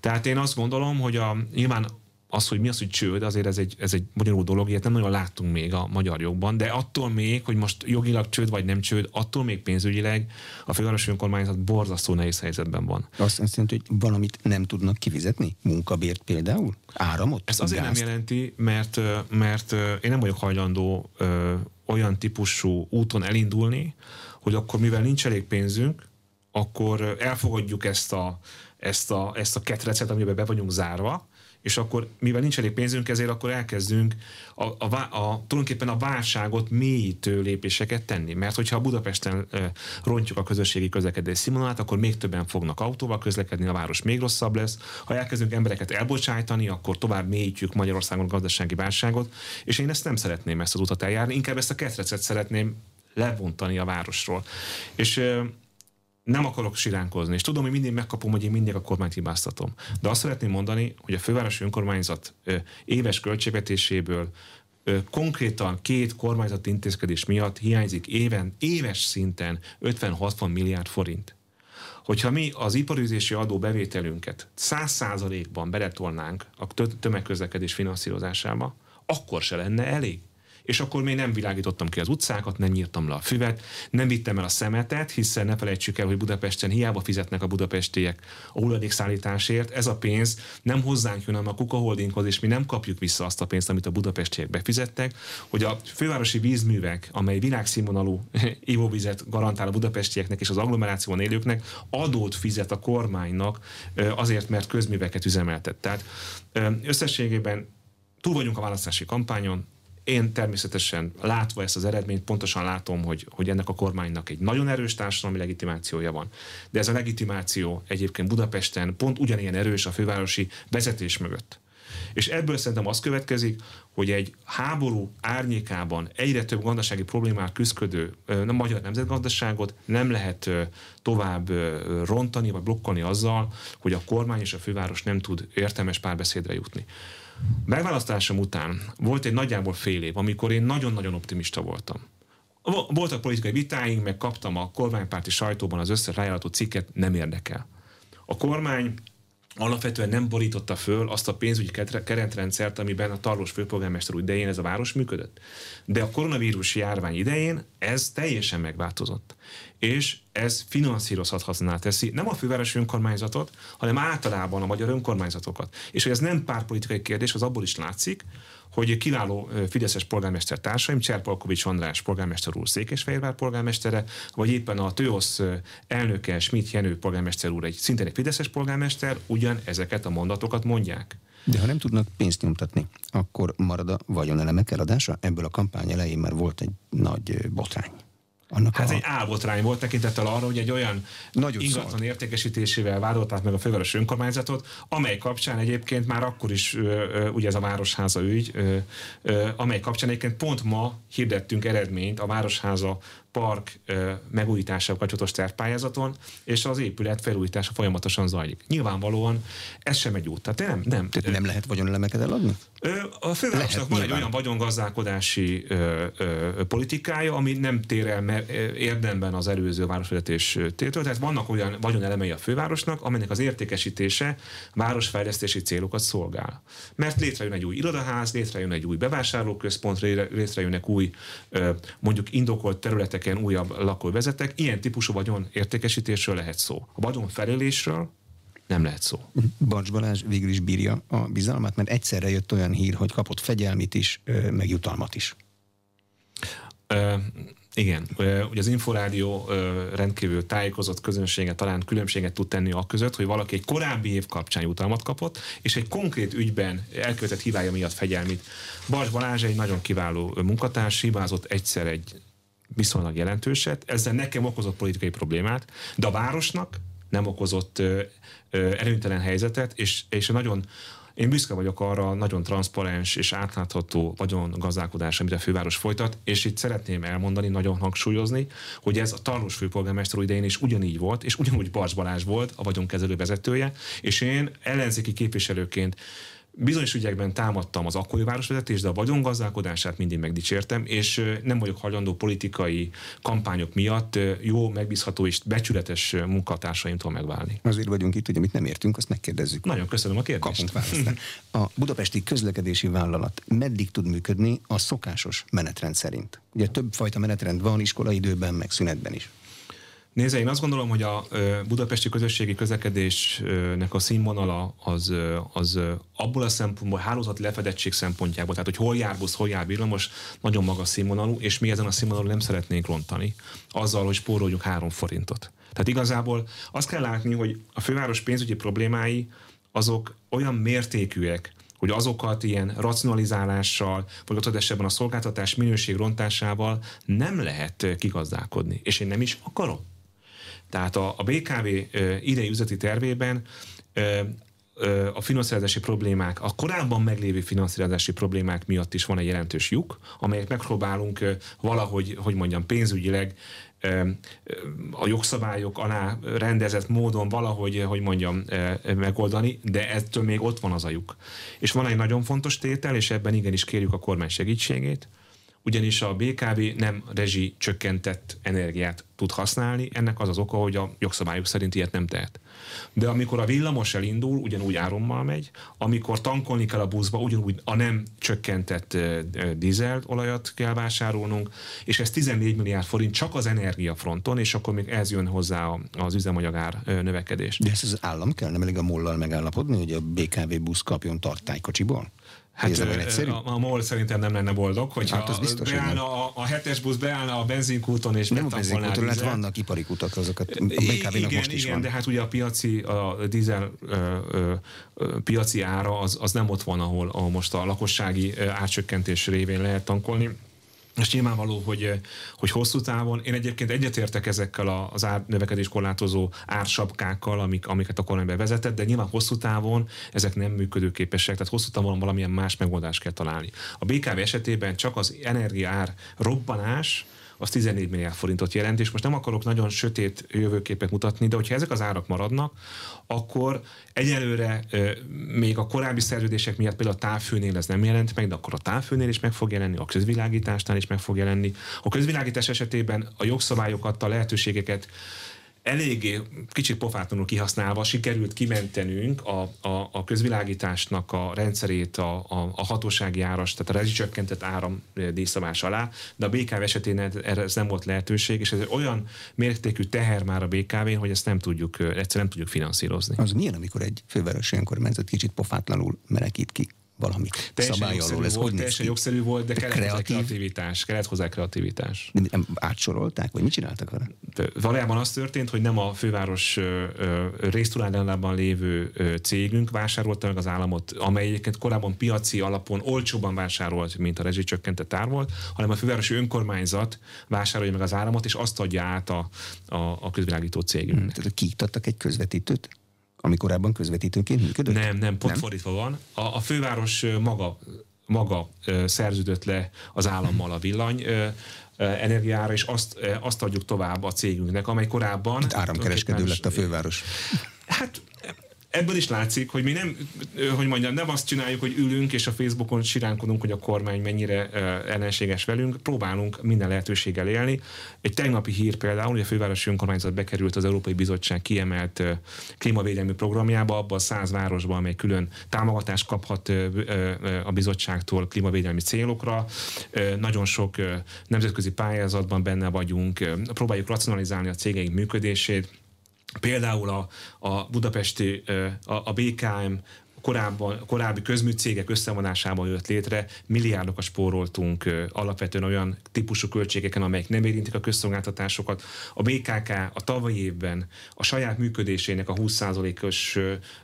Tehát én azt gondolom, hogy a, nyilván az, hogy mi az, hogy csőd, azért ez egy, ez egy magyarul dolog, ilyet nem nagyon láttunk még a magyar jogban, de attól még, hogy most jogilag csőd vagy nem csőd, attól még pénzügyileg a fővárosi önkormányzat borzasztó nehéz helyzetben van. Azt jelenti, hogy valamit nem tudnak kifizetni? Munkabért például? Áramot? Ez azért gázt? nem jelenti, mert, mert én nem vagyok hajlandó olyan típusú úton elindulni, hogy akkor mivel nincs elég pénzünk, akkor elfogadjuk ezt a, ezt a, ezt a ketrecet, amiben be vagyunk zárva, és akkor mivel nincs elég pénzünk, ezért akkor elkezdünk a, a, a, tulajdonképpen a válságot mélyítő lépéseket tenni. Mert hogyha Budapesten e, rontjuk a közösségi közlekedés színvonalát, akkor még többen fognak autóval közlekedni, a város még rosszabb lesz. Ha elkezdünk embereket elbocsájtani, akkor tovább mélyítjük Magyarországon a gazdasági válságot, és én ezt nem szeretném ezt az utat eljárni, inkább ezt a ketrecet szeretném levontani a városról. És e, nem akarok siránkozni, és tudom, hogy mindig megkapom, hogy én mindig a kormányt hibáztatom. De azt szeretném mondani, hogy a fővárosi önkormányzat éves költségvetéséből konkrétan két kormányzati intézkedés miatt hiányzik éven, éves szinten 50-60 milliárd forint. Hogyha mi az iparüzési adó bevételünket 100%-ban beletolnánk a tömegközlekedés finanszírozásába, akkor se lenne elég és akkor még nem világítottam ki az utcákat, nem nyírtam le a füvet, nem vittem el a szemetet, hiszen ne felejtsük el, hogy Budapesten hiába fizetnek a budapestiek a hulladékszállításért, ez a pénz nem hozzánk jön, hanem a Kuka Holdinghoz, és mi nem kapjuk vissza azt a pénzt, amit a budapestiek befizettek, hogy a fővárosi vízművek, amely világszínvonalú ivóvizet garantál a budapestieknek és az agglomerációban élőknek, adót fizet a kormánynak azért, mert közműveket üzemeltet. Tehát összességében túl vagyunk a választási kampányon, én természetesen látva ezt az eredményt, pontosan látom, hogy, hogy ennek a kormánynak egy nagyon erős társadalmi legitimációja van. De ez a legitimáció egyébként Budapesten pont ugyanilyen erős a fővárosi vezetés mögött. És ebből szerintem az következik, hogy egy háború árnyékában egyre több gazdasági problémát küzdködő a magyar nemzetgazdaságot nem lehet tovább rontani vagy blokkolni azzal, hogy a kormány és a főváros nem tud értelmes párbeszédre jutni. Megválasztásom után volt egy nagyjából fél év, amikor én nagyon-nagyon optimista voltam. Voltak politikai vitáink, meg kaptam a kormánypárti sajtóban az összes rájátszó cikket, nem érdekel. A kormány alapvetően nem borította föl azt a pénzügyi keretrendszert, amiben a tarlós főpolgármester új idején ez a város működött. De a koronavírus járvány idején ez teljesen megváltozott. És ez finanszírozhatatlaná teszi nem a fővárosi önkormányzatot, hanem általában a magyar önkormányzatokat. És hogy ez nem párpolitikai kérdés, az abból is látszik, hogy kiváló Fideszes polgármester társaim, Cserpalkovics András polgármester úr Székesfehérvár polgármestere, vagy éppen a TÖOSZ elnöke Schmidt Jenő polgármester úr egy szintén egy Fideszes polgármester, ugyan ezeket a mondatokat mondják. De ha nem tudnak pénzt nyomtatni, akkor marad a vagyonelemek eladása? Ebből a kampány elején már volt egy nagy botrány. Annak hát a... egy álbotrány volt tekintettel arra, hogy egy olyan Nagyon ingatlan szólt. értékesítésével vádolták meg a főváros önkormányzatot, amely kapcsán egyébként már akkor is, ugye ez a Városháza ügy, amely kapcsán egyébként pont ma hirdettünk eredményt a Városháza park megújításával kapcsolatos tervpályázaton, és az épület felújítása folyamatosan zajlik. Nyilvánvalóan ez sem egy út. Tehát nem, nem. Tehát nem lehet vagyonlemeket eladni? A fővárosnak van egy olyan vagyongazdálkodási ö, ö, politikája, ami nem tér el érdemben az előző városvezetés tétől. Tehát vannak olyan vagyonelemei a fővárosnak, aminek az értékesítése városfejlesztési célokat szolgál. Mert létrejön egy új irodaház, létrejön egy új bevásárlóközpont, létrejönnek új mondjuk indokolt területeken újabb lakóvezetek. Ilyen típusú vagyon értékesítésről lehet szó. A vagyon felélésről nem lehet szó. Barcs Balázs végül is bírja a bizalmat, mert egyszerre jött olyan hír, hogy kapott fegyelmit is, meg jutalmat is. Ö, igen, ugye az Inforádió rendkívül tájékozott közönsége talán különbséget tud tenni a között, hogy valaki egy korábbi év kapcsán jutalmat kapott, és egy konkrét ügyben elkövetett hibája miatt fegyelmit. Bars Balázs egy nagyon kiváló munkatárs, hibázott egyszer egy viszonylag jelentőset, ezzel nekem okozott politikai problémát, de a városnak nem okozott előnytelen helyzetet, és, és nagyon én büszke vagyok arra nagyon transzparens és átlátható vagyon gazdálkodás, amit a főváros folytat, és itt szeretném elmondani, nagyon hangsúlyozni, hogy ez a Tarlós főpolgármester idején is ugyanígy volt, és ugyanúgy Barcs Balázs volt a vagyonkezelő vezetője, és én ellenzéki képviselőként Bizonyos ügyekben támadtam az akkori városvezetést, de a vagyongazdálkodását mindig megdicsértem, és nem vagyok hajlandó politikai kampányok miatt jó, megbízható és becsületes munkatársaimtól megválni. Azért vagyunk itt, hogy amit nem értünk, azt megkérdezzük. Nagyon köszönöm a kérdést. Kapunk választ. A budapesti közlekedési vállalat meddig tud működni a szokásos menetrend szerint? Ugye több fajta menetrend van iskolaidőben, meg szünetben is. Nézze, én azt gondolom, hogy a budapesti közösségi közlekedésnek a színvonala az, az abból a szempontból, hálózat lefedettség szempontjából, tehát hogy hol jár busz, hol jár villamos, nagyon magas színvonalú, és mi ezen a színvonalon nem szeretnénk rontani, azzal, hogy spóroljuk három forintot. Tehát igazából azt kell látni, hogy a főváros pénzügyi problémái azok olyan mértékűek, hogy azokat ilyen racionalizálással, vagy ott esetben a szolgáltatás minőség rontásával nem lehet kigazdálkodni. És én nem is akarom. Tehát a, a BKV idei üzleti tervében a finanszírozási problémák, a korábban meglévő finanszírozási problémák miatt is van egy jelentős lyuk, amelyet megpróbálunk valahogy, hogy mondjam, pénzügyileg a jogszabályok alá rendezett módon valahogy, hogy mondjam, megoldani, de ettől még ott van az a lyuk. És van egy nagyon fontos tétel, és ebben igenis kérjük a kormány segítségét, ugyanis a BKV nem rezsi csökkentett energiát tud használni, ennek az az oka, hogy a jogszabályok szerint ilyet nem tehet. De amikor a villamos elindul, ugyanúgy árammal megy, amikor tankolni kell a buszba, ugyanúgy a nem csökkentett dízel olajat kell vásárolnunk, és ez 14 milliárd forint csak az energiafronton, és akkor még ez jön hozzá az üzemanyagár növekedés. De ezt az állam kell, nem elég a mollal megállapodni, hogy a BKV busz kapjon tartálykocsiból? Hát a, a, a MOL szerintem nem lenne boldog, hogyha hát az biztos, beállna a, a hetes busz beállna a benzinkúton és Nem a benzinkúton, hát vannak ipari kutak, azokat a BKV-nak igen, most is igen, van. de hát ugye a piaci, a dízel ö, ö, ö, piaci ára az, az nem ott van, ahol, ahol most a lakossági árcsökkentés révén lehet tankolni és nyilvánvaló, hogy, hogy hosszú távon, én egyébként egyetértek ezekkel az árnövekedés korlátozó ársapkákkal, amik, amiket a kormány bevezetett, de nyilván hosszú távon ezek nem működőképesek, tehát hosszú távon valamilyen más megoldást kell találni. A BKV esetében csak az energiaár robbanás, az 14 milliárd forintot jelent, és most nem akarok nagyon sötét jövőképet mutatni, de hogyha ezek az árak maradnak, akkor egyelőre még a korábbi szerződések miatt például a távfőnél ez nem jelent meg, de akkor a távfőnél is meg fog jelenni, a közvilágításnál is meg fog jelenni. A közvilágítás esetében a jogszabályokat, a lehetőségeket eléggé kicsit pofátlanul kihasználva sikerült kimentenünk a, a, a közvilágításnak a rendszerét a, a, a hatósági áras, tehát a rezsicsökkentett áram díjszabás alá, de a BKV esetén erre ez nem volt lehetőség, és ez olyan mértékű teher már a BKV-n, hogy ezt nem tudjuk, egyszerűen nem tudjuk finanszírozni. Az milyen, amikor egy fővárosi önkormányzat kicsit pofátlanul menekít ki valamit teljesen szabály alól. Ez volt, hogy teljesen jogszerű volt, de, de kellett kreatív... hozzá kreativitás. Kellett hozzá kreativitás. De átsorolták, vagy mit csináltak vele? De valójában az történt, hogy nem a főváros résztulajdonában lévő ö, cégünk vásárolta meg az államot, amely egyébként korábban piaci alapon olcsóban vásárolt, mint a rezsicsökkentett ár volt, hanem a fővárosi önkormányzat vásárolja meg az államot, és azt adja át a, a, a közvilágító cégünk. Hmm, tehát kiiktattak egy közvetítőt? Ami korábban közvetítőként működött? Nem, nem, pont nem? fordítva van. A, a főváros maga maga szerződött le az állammal a villany energiára, és azt, azt adjuk tovább a cégünknek, amely korábban... Itt áramkereskedő lett a főváros. Hát ebből is látszik, hogy mi nem, hogy mondjam, nem azt csináljuk, hogy ülünk és a Facebookon siránkodunk, hogy a kormány mennyire ellenséges velünk, próbálunk minden lehetőséggel élni. Egy tegnapi hír például, hogy a fővárosi önkormányzat bekerült az Európai Bizottság kiemelt klímavédelmi programjába, abban a száz városban, amely külön támogatást kaphat a bizottságtól klímavédelmi célokra. Nagyon sok nemzetközi pályázatban benne vagyunk, próbáljuk racionalizálni a cégeink működését, Például a, a budapesti, a, a BKM korábban, korábbi közműcégek összevonásával jött létre, milliárdokat spóroltunk alapvetően olyan típusú költségeken, amelyek nem érintik a közszolgáltatásokat. A BKK a tavalyi évben a saját működésének a 20%-os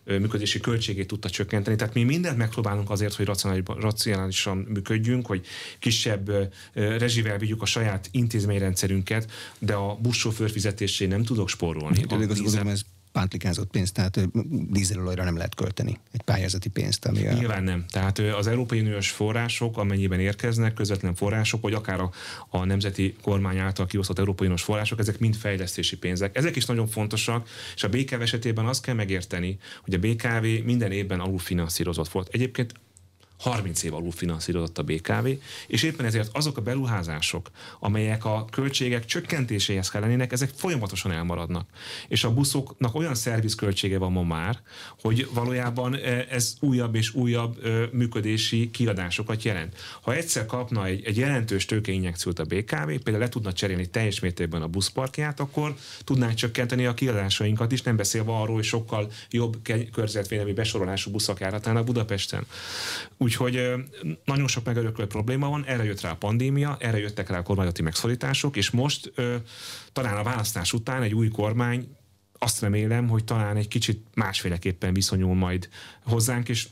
működési költségét tudta csökkenteni. Tehát mi mindent megpróbálunk azért, hogy racionálisan működjünk, hogy kisebb rezsivel vigyük a saját intézményrendszerünket, de a buszsofőr fizetésé nem tudok spórolni. Az, ez pántlikázott pénzt, tehát dízelolajra nem lehet költeni egy pályázati pénzt. Ami a... Nyilván nem. Tehát az Európai Uniós források, amennyiben érkeznek, közvetlen források, vagy akár a, a nemzeti kormány által kiosztott Európai Uniós források, ezek mind fejlesztési pénzek. Ezek is nagyon fontosak, és a BKV esetében azt kell megérteni, hogy a BKV minden évben alulfinanszírozott volt. Egyébként 30 év alul finanszírozott a BKV, és éppen ezért azok a beruházások, amelyek a költségek csökkentéséhez kellenének, ezek folyamatosan elmaradnak. És a buszoknak olyan szervizköltsége van ma már, hogy valójában e, ez újabb és újabb működési kiadásokat jelent. Ha egyszer kapna egy, egy jelentős tőkeinjekciót a BKV, például le tudna cserélni teljes mértékben a buszparkját, akkor tudnánk csökkenteni a kiadásainkat is, nem beszélve arról, hogy sokkal jobb környezetvédelmi besorolású buszok járhatnának Budapesten. Úgyhogy nagyon sok megöröklő probléma van, erre jött rá a pandémia, erre jöttek rá a kormányzati megszorítások, és most talán a választás után egy új kormány azt remélem, hogy talán egy kicsit másféleképpen viszonyul majd hozzánk, és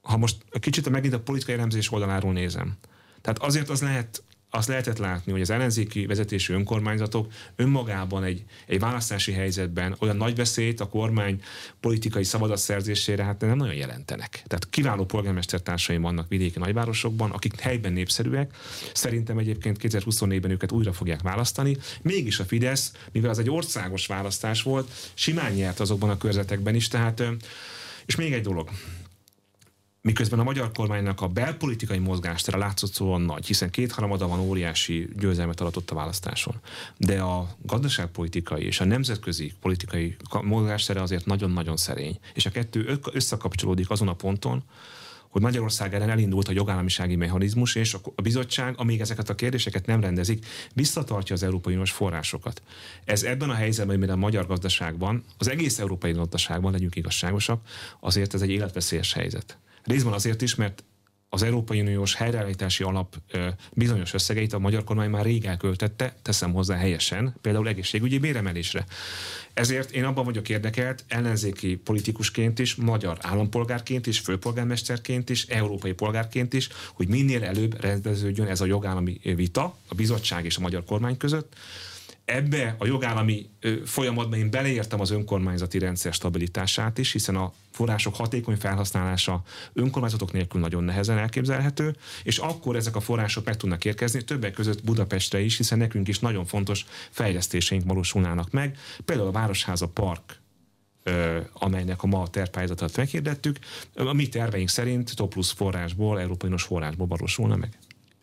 ha most kicsit megint a politikai elemzés oldaláról nézem. Tehát azért az lehet azt lehetett látni, hogy az ellenzéki vezetésű önkormányzatok önmagában egy, egy választási helyzetben olyan nagy veszélyt a kormány politikai szabadatszerzésére hát nem nagyon jelentenek. Tehát kiváló polgármestertársaim vannak vidéki nagyvárosokban, akik helyben népszerűek. Szerintem egyébként 2024-ben őket újra fogják választani. Mégis a Fidesz, mivel az egy országos választás volt, simán nyert azokban a körzetekben is. Tehát, és még egy dolog, miközben a magyar kormánynak a belpolitikai mozgástere látszott szóval nagy, hiszen kétharmada van óriási győzelmet aratott a választáson. De a gazdaságpolitikai és a nemzetközi politikai mozgástere azért nagyon-nagyon szerény. És a kettő összekapcsolódik azon a ponton, hogy Magyarország ellen elindult a jogállamisági mechanizmus, és a bizottság, amíg ezeket a kérdéseket nem rendezik, visszatartja az Európai Uniós forrásokat. Ez ebben a helyzetben, mire a magyar gazdaságban, az egész európai gazdaságban, legyünk igazságosak, azért ez egy életveszélyes helyzet. Részben azért is, mert az Európai Uniós helyreállítási alap bizonyos összegeit a magyar kormány már rég elköltette, teszem hozzá helyesen, például egészségügyi béremelésre. Ezért én abban vagyok érdekelt, ellenzéki politikusként is, magyar állampolgárként is, főpolgármesterként is, európai polgárként is, hogy minél előbb rendeződjön ez a jogállami vita a bizottság és a magyar kormány között, ebbe a jogállami folyamatban én beleértem az önkormányzati rendszer stabilitását is, hiszen a források hatékony felhasználása önkormányzatok nélkül nagyon nehezen elképzelhető, és akkor ezek a források meg tudnak érkezni, többek között Budapestre is, hiszen nekünk is nagyon fontos fejlesztéseink valósulnának meg. Például a Városháza Park amelynek a ma a tervpályázatot meghirdettük, a mi terveink szerint top plusz forrásból, európai forrásból valósulna meg.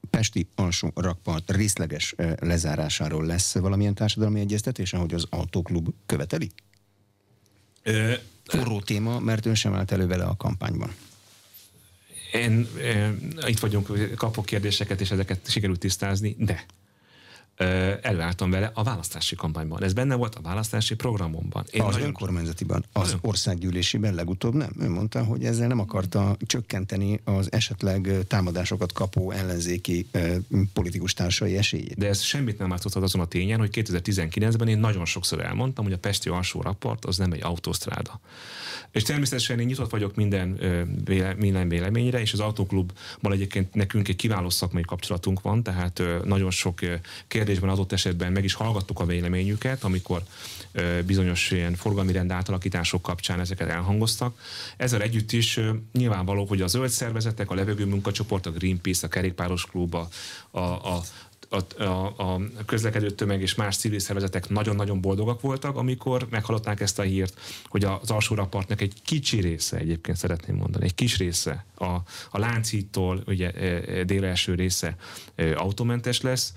Pesti alsó rakpart részleges lezárásáról lesz valamilyen társadalmi egyeztetés, ahogy az autóklub követeli? Ö, Forró téma, mert ön sem állt elő vele a kampányban. Én, én itt vagyunk, kapok kérdéseket, és ezeket sikerült tisztázni, de előálltam vele a választási kampányban. Ez benne volt a választási programomban. Én az nagyon... önkormányzatiban, az nagyon... országgyűlésiben legutóbb nem. Ő mondta, hogy ezzel nem akarta csökkenteni az esetleg támadásokat kapó ellenzéki politikus társai esélyét. De ez semmit nem változtat azon a tényen, hogy 2019-ben én nagyon sokszor elmondtam, hogy a Pesti alsó raport az nem egy autósztráda. És természetesen én nyitott vagyok minden, minden véleményre, és az autóklubban egyébként nekünk egy kiváló szakmai kapcsolatunk van, tehát nagyon sok kérdésben adott esetben meg is hallgattuk a véleményüket, amikor bizonyos ilyen forgalmi rend átalakítások kapcsán ezeket elhangoztak. Ezzel együtt is nyilvánvaló, hogy a zöld szervezetek, a levegő munkacsoport, a Greenpeace, a kerékpáros klub, a, a, a a, a, a közlekedő tömeg és más civil szervezetek nagyon-nagyon boldogak voltak, amikor meghallották ezt a hírt, hogy az alsó rapartnak egy kicsi része, egyébként szeretném mondani, egy kis része, a, a Lánchídtól ugye dél első része automentes lesz,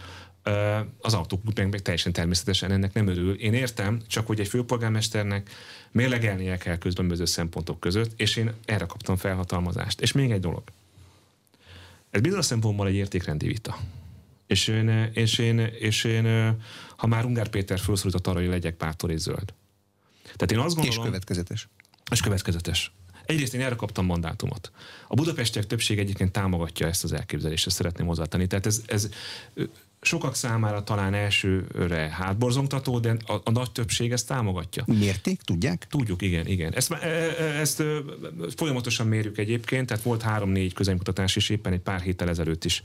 az autóklub meg, teljesen természetesen ennek nem örül. Én értem, csak hogy egy főpolgármesternek mérlegelnie kell közböző szempontok között, és én erre kaptam felhatalmazást. És még egy dolog. Ez bizonyos szempontból egy értékrendi vita. És én, és én, és én ha már Ungár Péter felszólított arra, hogy legyek bátor és zöld. Tehát én azt gondolom... És következetes. És következetes. Egyrészt én erre kaptam mandátumot. A budapestiek többség egyébként támogatja ezt az elképzelést, ezt szeretném hozzátenni. Tehát ez, ez sokak számára talán elsőre hátborzongtató, de a, a nagy többség ezt támogatja. Mérték, tudják? Tudjuk, igen, igen. Ezt, e, e, ezt folyamatosan mérjük egyébként, tehát volt három-négy közönkutatás is éppen egy pár héttel ezelőtt is.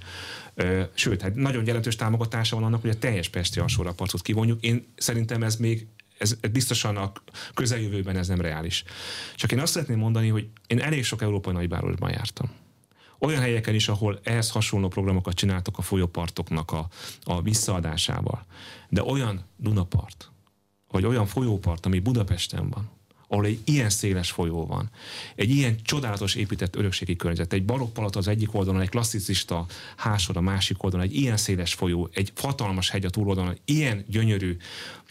Sőt, hát nagyon jelentős támogatása van annak, hogy a teljes Pesti alsórapartot kivonjuk. Én szerintem ez még ez, ez biztosan a közeljövőben ez nem reális. Csak én azt szeretném mondani, hogy én elég sok európai nagyvárosban jártam olyan helyeken is, ahol ehhez hasonló programokat csináltak a folyópartoknak a, a visszaadásával. De olyan Dunapart, vagy olyan folyópart, ami Budapesten van, ahol egy ilyen széles folyó van, egy ilyen csodálatos épített örökségi környezet, egy barokk az egyik oldalon, egy klasszicista hásor a másik oldalon, egy ilyen széles folyó, egy hatalmas hegy a túloldalon, ilyen gyönyörű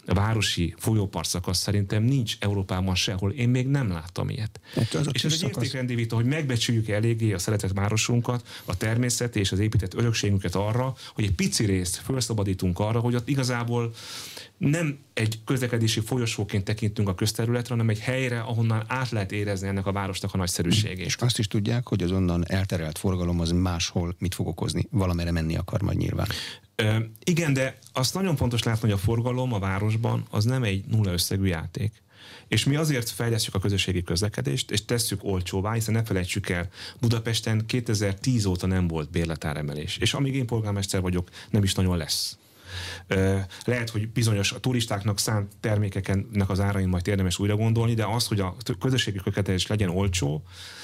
városi folyóparszakasz szerintem nincs Európában sehol. Én még nem láttam ilyet. Hát az és ez egy értékrendi vita, hogy megbecsüljük eléggé a szeretett városunkat, a természet és az épített örökségünket arra, hogy egy pici részt felszabadítunk arra, hogy ott igazából nem egy közlekedési folyosóként tekintünk a közterületre, hanem egy helyre, ahonnan át lehet érezni ennek a városnak a nagyszerűségét. És azt is tudják, hogy az onnan elterelt forgalom az máshol mit fog okozni. Valamire menni akar majd nyilván. Igen, de azt nagyon fontos látni, hogy a forgalom a városban az nem egy nulla összegű játék. És mi azért fejlesztjük a közösségi közlekedést, és tesszük olcsóvá, hiszen ne felejtsük el, Budapesten 2010 óta nem volt bérletáremelés. És amíg én polgármester vagyok, nem is nagyon lesz. Lehet, hogy bizonyos a turistáknak szánt termékeknek az árain majd érdemes újra gondolni, de az, hogy a közösségi közlekedés legyen olcsó,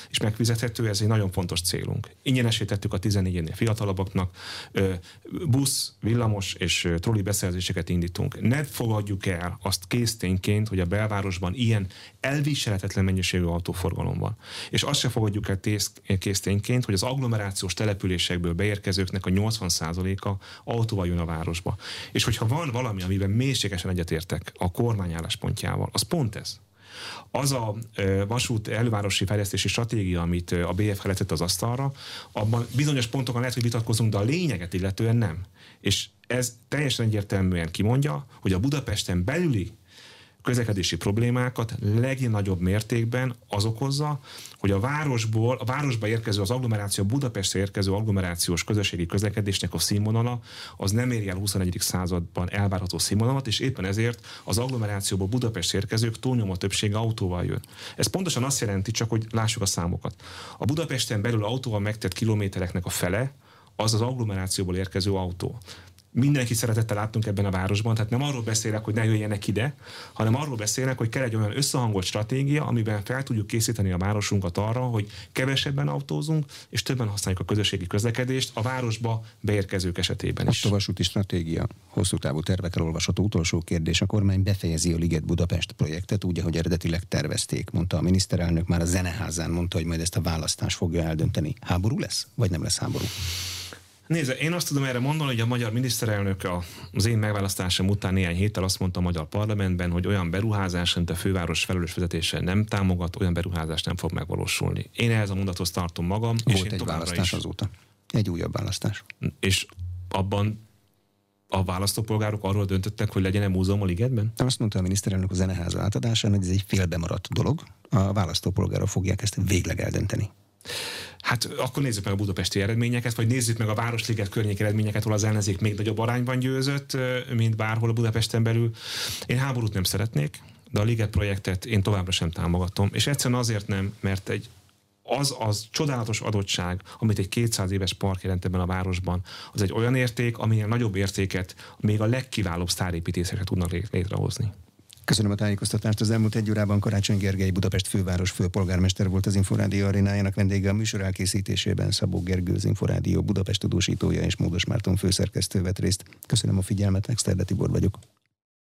és megfizethető, ez egy nagyon fontos célunk. Ingyenesítettük a 14 év fiatalabbaknak, busz, villamos és trolli beszerzéseket indítunk. Ne fogadjuk el azt késztényként, hogy a belvárosban ilyen elviselhetetlen mennyiségű autóforgalom van. És azt se fogadjuk el késztényként, hogy az agglomerációs településekből beérkezőknek a 80%-a autóval jön a városba. És hogyha van valami, amiben mélységesen egyetértek a kormány álláspontjával, az pont ez az a vasút elővárosi fejlesztési stratégia, amit a BF letett az asztalra, abban bizonyos pontokon lehet, hogy vitatkozunk, de a lényeget illetően nem. És ez teljesen egyértelműen kimondja, hogy a Budapesten belüli közlekedési problémákat legnagyobb mértékben az okozza, hogy a városból, a városba érkező, az agglomeráció, Budapestre érkező agglomerációs közösségi közlekedésnek a színvonala az nem éri el 21. században elvárható színvonalat, és éppen ezért az agglomerációból Budapest érkezők túlnyomó többsége autóval jön. Ez pontosan azt jelenti, csak hogy lássuk a számokat. A Budapesten belül autóval megtett kilométereknek a fele, az az agglomerációból érkező autó mindenki szeretettel láttunk ebben a városban, tehát nem arról beszélek, hogy ne jöjjenek ide, hanem arról beszélek, hogy kell egy olyan összehangolt stratégia, amiben fel tudjuk készíteni a városunkat arra, hogy kevesebben autózunk, és többen használjuk a közösségi közlekedést a városba beérkezők esetében is. A vasúti stratégia, hosszú távú tervekkel olvasható utolsó kérdés. A kormány befejezi a Liget Budapest projektet úgy, ahogy eredetileg tervezték, mondta a miniszterelnök, már a zeneházán mondta, hogy majd ezt a választás fogja eldönteni. Háború lesz, vagy nem lesz háború? Nézze, én azt tudom erre mondani, hogy a magyar miniszterelnök az én megválasztásom után néhány héttel azt mondta a magyar parlamentben, hogy olyan beruházás, amit a főváros felelős vezetése nem támogat, olyan beruházás nem fog megvalósulni. Én ehhez a mondathoz tartom magam. Volt és egy választás is, azóta. Egy újabb választás. És abban a választópolgárok arról döntöttek, hogy legyen-e múzeum a ligetben? Azt mondta a miniszterelnök a zeneháza átadásán, hogy ez egy félbemaradt dolog. A választópolgárok fogják ezt végleg eldönteni. Hát akkor nézzük meg a budapesti eredményeket, vagy nézzük meg a Városliget környék eredményeket, ahol az ellenzék még nagyobb arányban győzött, mint bárhol a Budapesten belül. Én háborút nem szeretnék, de a Liget projektet én továbbra sem támogatom. És egyszerűen azért nem, mert egy az az csodálatos adottság, amit egy 200 éves park jelent ebben a városban, az egy olyan érték, amilyen nagyobb értéket még a legkiválóbb sztárépítészeket tudnak létrehozni. Köszönöm a tájékoztatást. Az elmúlt egy órában Karácsony Gergely Budapest főváros főpolgármester volt az Inforádió arénájának vendége a műsor elkészítésében Szabó Gergő az Inforádió Budapest tudósítója és Módos Márton főszerkesztő vett részt. Köszönöm a figyelmet, Exterde Tibor vagyok.